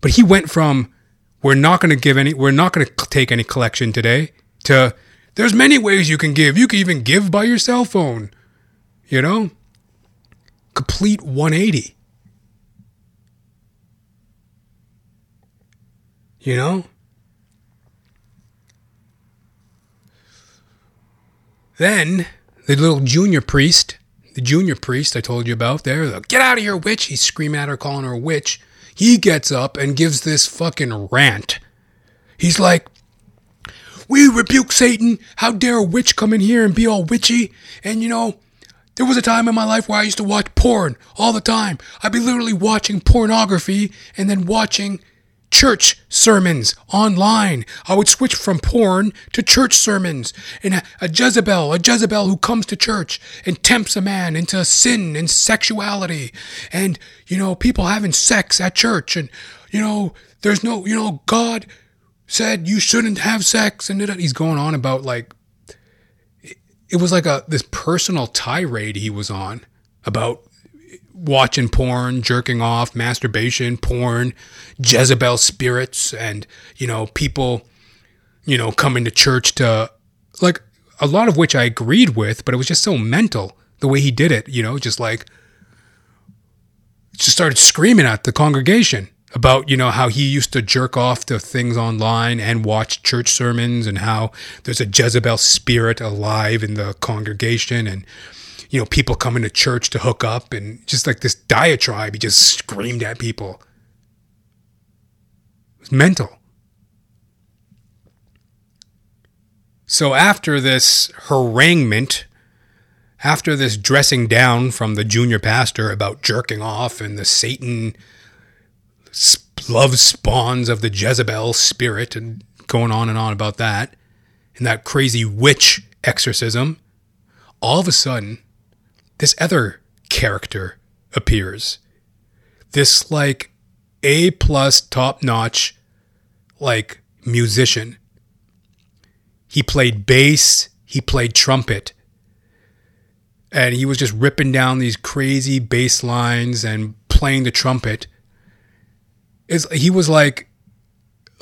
A: But he went from, we're not going to give any, we're not going to take any collection today, to, there's many ways you can give. You can even give by your cell phone, you know? Complete 180. You know? Then the little junior priest, the junior priest I told you about there, the, get out of here, witch. He's screaming at her, calling her a witch. He gets up and gives this fucking rant. He's like, We rebuke Satan. How dare a witch come in here and be all witchy? And you know, there was a time in my life where I used to watch porn all the time. I'd be literally watching pornography and then watching church sermons online. I would switch from porn to church sermons. And a, a, Jezebel, a Jezebel who comes to church and tempts a man into sin and sexuality. And, you know, people having sex at church. And, you know, there's no, you know, God said you shouldn't have sex. And he's going on about like it was like a this personal tirade he was on about watching porn, jerking off, masturbation, porn, Jezebel spirits, and you know people, you know, coming to church to like a lot of which I agreed with, but it was just so mental the way he did it. You know, just like just started screaming at the congregation about you know how he used to jerk off to things online and watch church sermons and how there's a Jezebel spirit alive in the congregation and you know people coming to church to hook up and just like this diatribe he just screamed at people. It was mental. So after this haranguement after this dressing down from the junior pastor about jerking off and the satan love spawns of the Jezebel spirit and going on and on about that and that crazy witch exorcism. All of a sudden, this other character appears. This like A plus top notch like musician. He played bass, he played trumpet. And he was just ripping down these crazy bass lines and playing the trumpet is he was like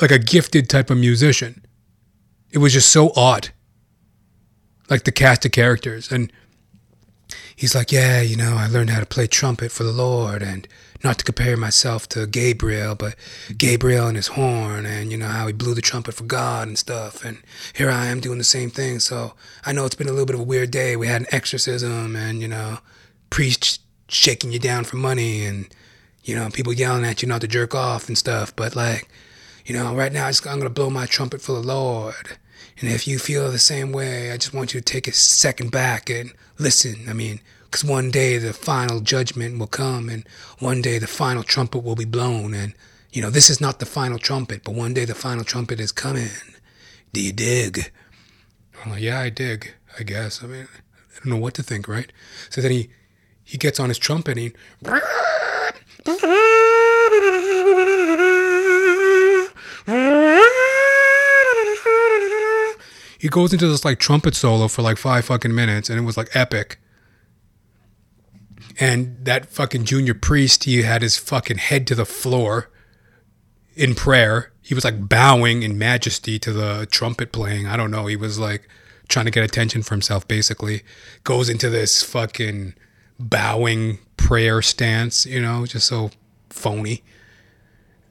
A: like a gifted type of musician. It was just so odd. Like the cast of characters. And he's like, Yeah, you know, I learned how to play trumpet for the Lord and not to compare myself to Gabriel, but Gabriel and his horn, and you know how he blew the trumpet for God and stuff. And here I am doing the same thing. So I know it's been a little bit of a weird day. We had an exorcism, and you know, priest shaking you down for money, and you know, people yelling at you not to jerk off and stuff. But like, you know, right now I'm gonna blow my trumpet for the Lord. And if you feel the same way, I just want you to take a second back and listen. I mean, because one day the final judgment will come, and one day the final trumpet will be blown. And, you know, this is not the final trumpet, but one day the final trumpet is coming. Do you dig? I'm like, yeah, I dig, I guess. I mean, I don't know what to think, right? So then he, he gets on his trumpet and he. He goes into this like trumpet solo for like five fucking minutes and it was like epic. And that fucking junior priest, he had his fucking head to the floor in prayer. He was like bowing in majesty to the trumpet playing. I don't know. He was like trying to get attention for himself, basically. Goes into this fucking bowing prayer stance, you know, just so phony.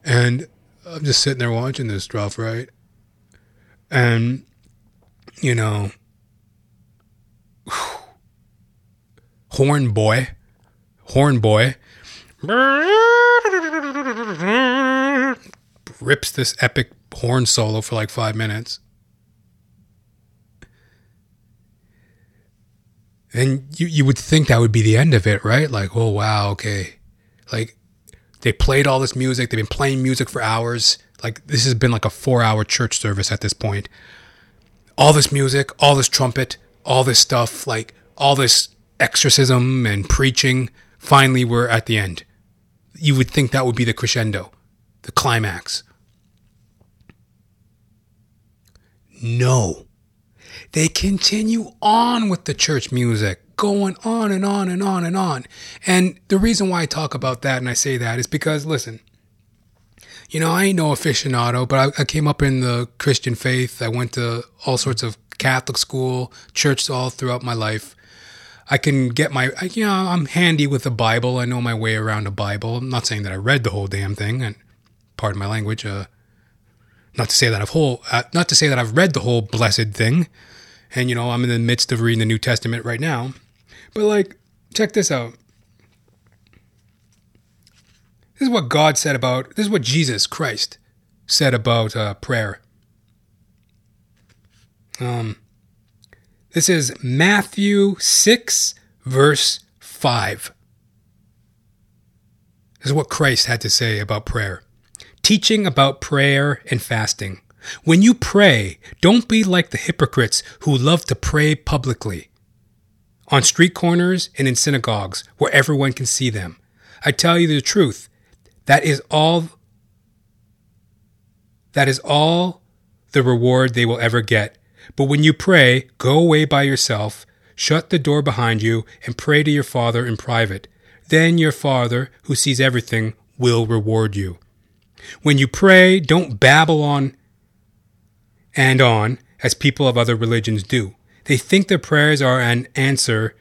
A: And I'm just sitting there watching this stuff, right? And, you know, (sighs) horn boy horn boy rips this epic horn solo for like five minutes. And you, you would think that would be the end of it, right? Like, oh, wow, okay. Like, they played all this music. They've been playing music for hours. Like, this has been like a four hour church service at this point. All this music, all this trumpet, all this stuff, like, all this exorcism and preaching finally we're at the end. You would think that would be the crescendo, the climax. No. They continue on with the church music, going on and on and on and on. And the reason why I talk about that and I say that is because, listen, you know, I ain't no aficionado, but I, I came up in the Christian faith. I went to all sorts of Catholic school, church all throughout my life. I can get my, you know, I'm handy with the Bible. I know my way around a Bible. I'm not saying that I read the whole damn thing, and pardon my language. Uh, not to say that I've whole, uh, not to say that I've read the whole blessed thing, and you know, I'm in the midst of reading the New Testament right now. But like, check this out. This is what God said about. This is what Jesus Christ said about uh, prayer. Um, this is Matthew 6, verse 5. This is what Christ had to say about prayer. Teaching about prayer and fasting. When you pray, don't be like the hypocrites who love to pray publicly, on street corners and in synagogues where everyone can see them. I tell you the truth, that is all that is all the reward they will ever get. But when you pray, go away by yourself, shut the door behind you, and pray to your Father in private. Then your Father, who sees everything, will reward you. When you pray, don't babble on and on as people of other religions do. They think their prayers are an answer.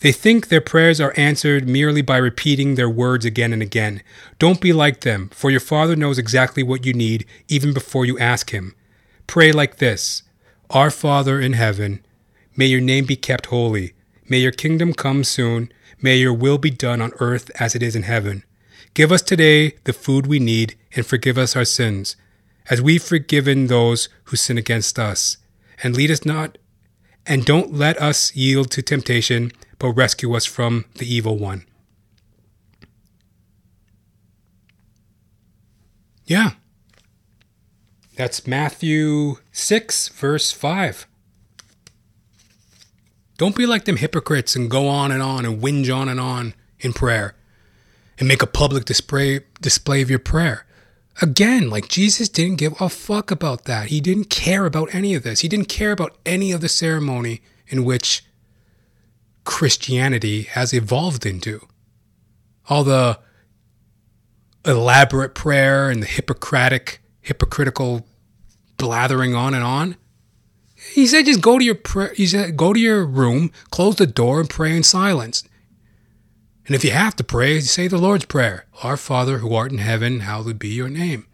A: They think their prayers are answered merely by repeating their words again and again. Don't be like them, for your Father knows exactly what you need even before you ask Him. Pray like this our Father in heaven, may your name be kept holy. May your kingdom come soon. May your will be done on earth as it is in heaven. Give us today the food we need and forgive us our sins, as we've forgiven those who sin against us. And lead us not, and don't let us yield to temptation, but rescue us from the evil one. Yeah. That's Matthew 6, verse 5. Don't be like them hypocrites and go on and on and whinge on and on in prayer and make a public display, display of your prayer. Again, like Jesus didn't give a fuck about that. He didn't care about any of this. He didn't care about any of the ceremony in which Christianity has evolved into. All the elaborate prayer and the Hippocratic hypocritical blathering on and on. He said, just go to your he said, go to your room, close the door, and pray in silence. And if you have to pray, say the Lord's Prayer Our Father who art in heaven, hallowed be your name.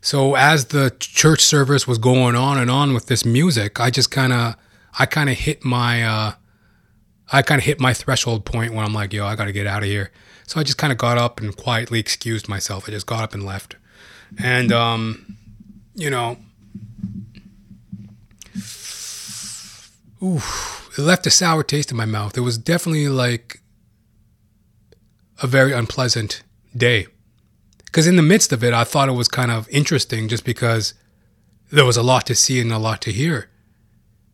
A: So as the church service was going on and on with this music, I just kind of, I kind of hit my, uh, I kind of hit my threshold point when I'm like, yo, I got to get out of here. So I just kind of got up and quietly excused myself. I just got up and left. And, um, you know, ooh, it left a sour taste in my mouth. It was definitely like a very unpleasant day. Because in the midst of it, I thought it was kind of interesting just because there was a lot to see and a lot to hear.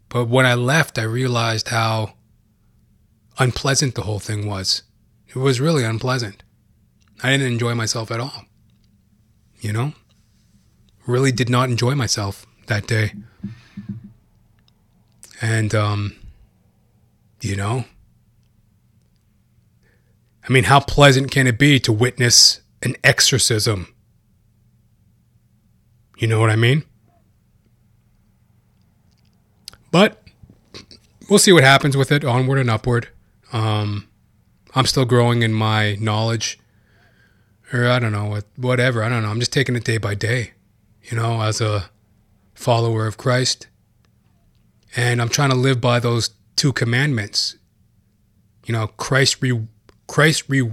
A: But when I left, I realized how unpleasant the whole thing was. It was really unpleasant. I didn't enjoy myself at all. You know? Really did not enjoy myself that day. And, um, you know, I mean, how pleasant can it be to witness an exorcism. You know what I mean? But we'll see what happens with it, onward and upward. Um, I'm still growing in my knowledge, or I don't know, whatever. I don't know. I'm just taking it day by day, you know, as a follower of Christ. And I'm trying to live by those two commandments. You know, Christ re, Christ re,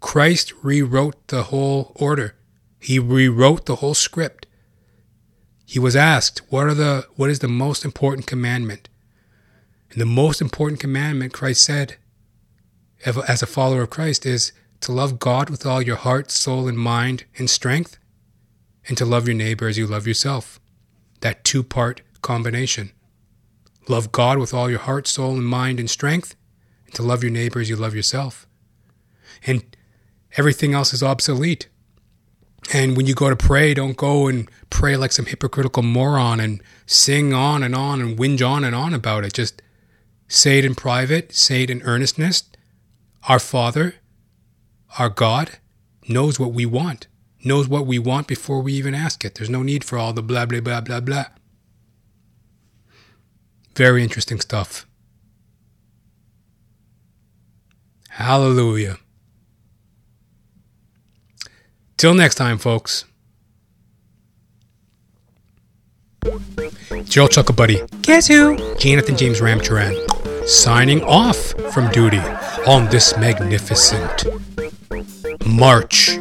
A: Christ rewrote the whole order. He rewrote the whole script. He was asked, "What are the what is the most important commandment?" And the most important commandment, Christ said, as a follower of Christ, is to love God with all your heart, soul, and mind and strength, and to love your neighbor as you love yourself. That two part combination. Love God with all your heart, soul, and mind and strength, and to love your neighbor as you love yourself. And everything else is obsolete. And when you go to pray, don't go and pray like some hypocritical moron and sing on and on and whinge on and on about it. Just say it in private, say it in earnestness. Our Father, our God, knows what we want, knows what we want before we even ask it. There's no need for all the blah, blah, blah, blah, blah. Very interesting stuff. Hallelujah. Till next time, folks. It's your old Chuckle Buddy. Guess who? Jonathan James Ramcharan. Signing off from duty on this magnificent March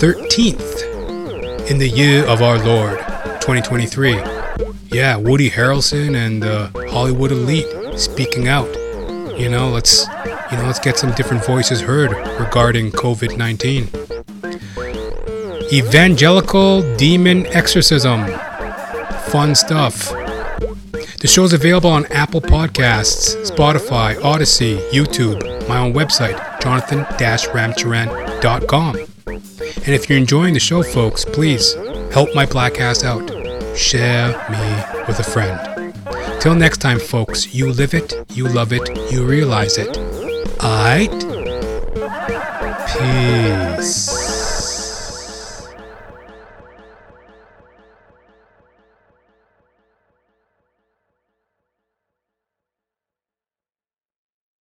A: 13th in the year of our Lord 2023. Yeah, Woody Harrelson and the Hollywood elite speaking out. You know, let's you know, let's get some different voices heard regarding COVID-19. Evangelical Demon Exorcism. Fun stuff. The show is available on Apple Podcasts, Spotify, Odysee, YouTube, my own website, jonathan-ramcharan.com. And if you're enjoying the show, folks, please help my black ass out. Share me with a friend. Till next time, folks, you live it, you love it, you realize it. Aight? Peace.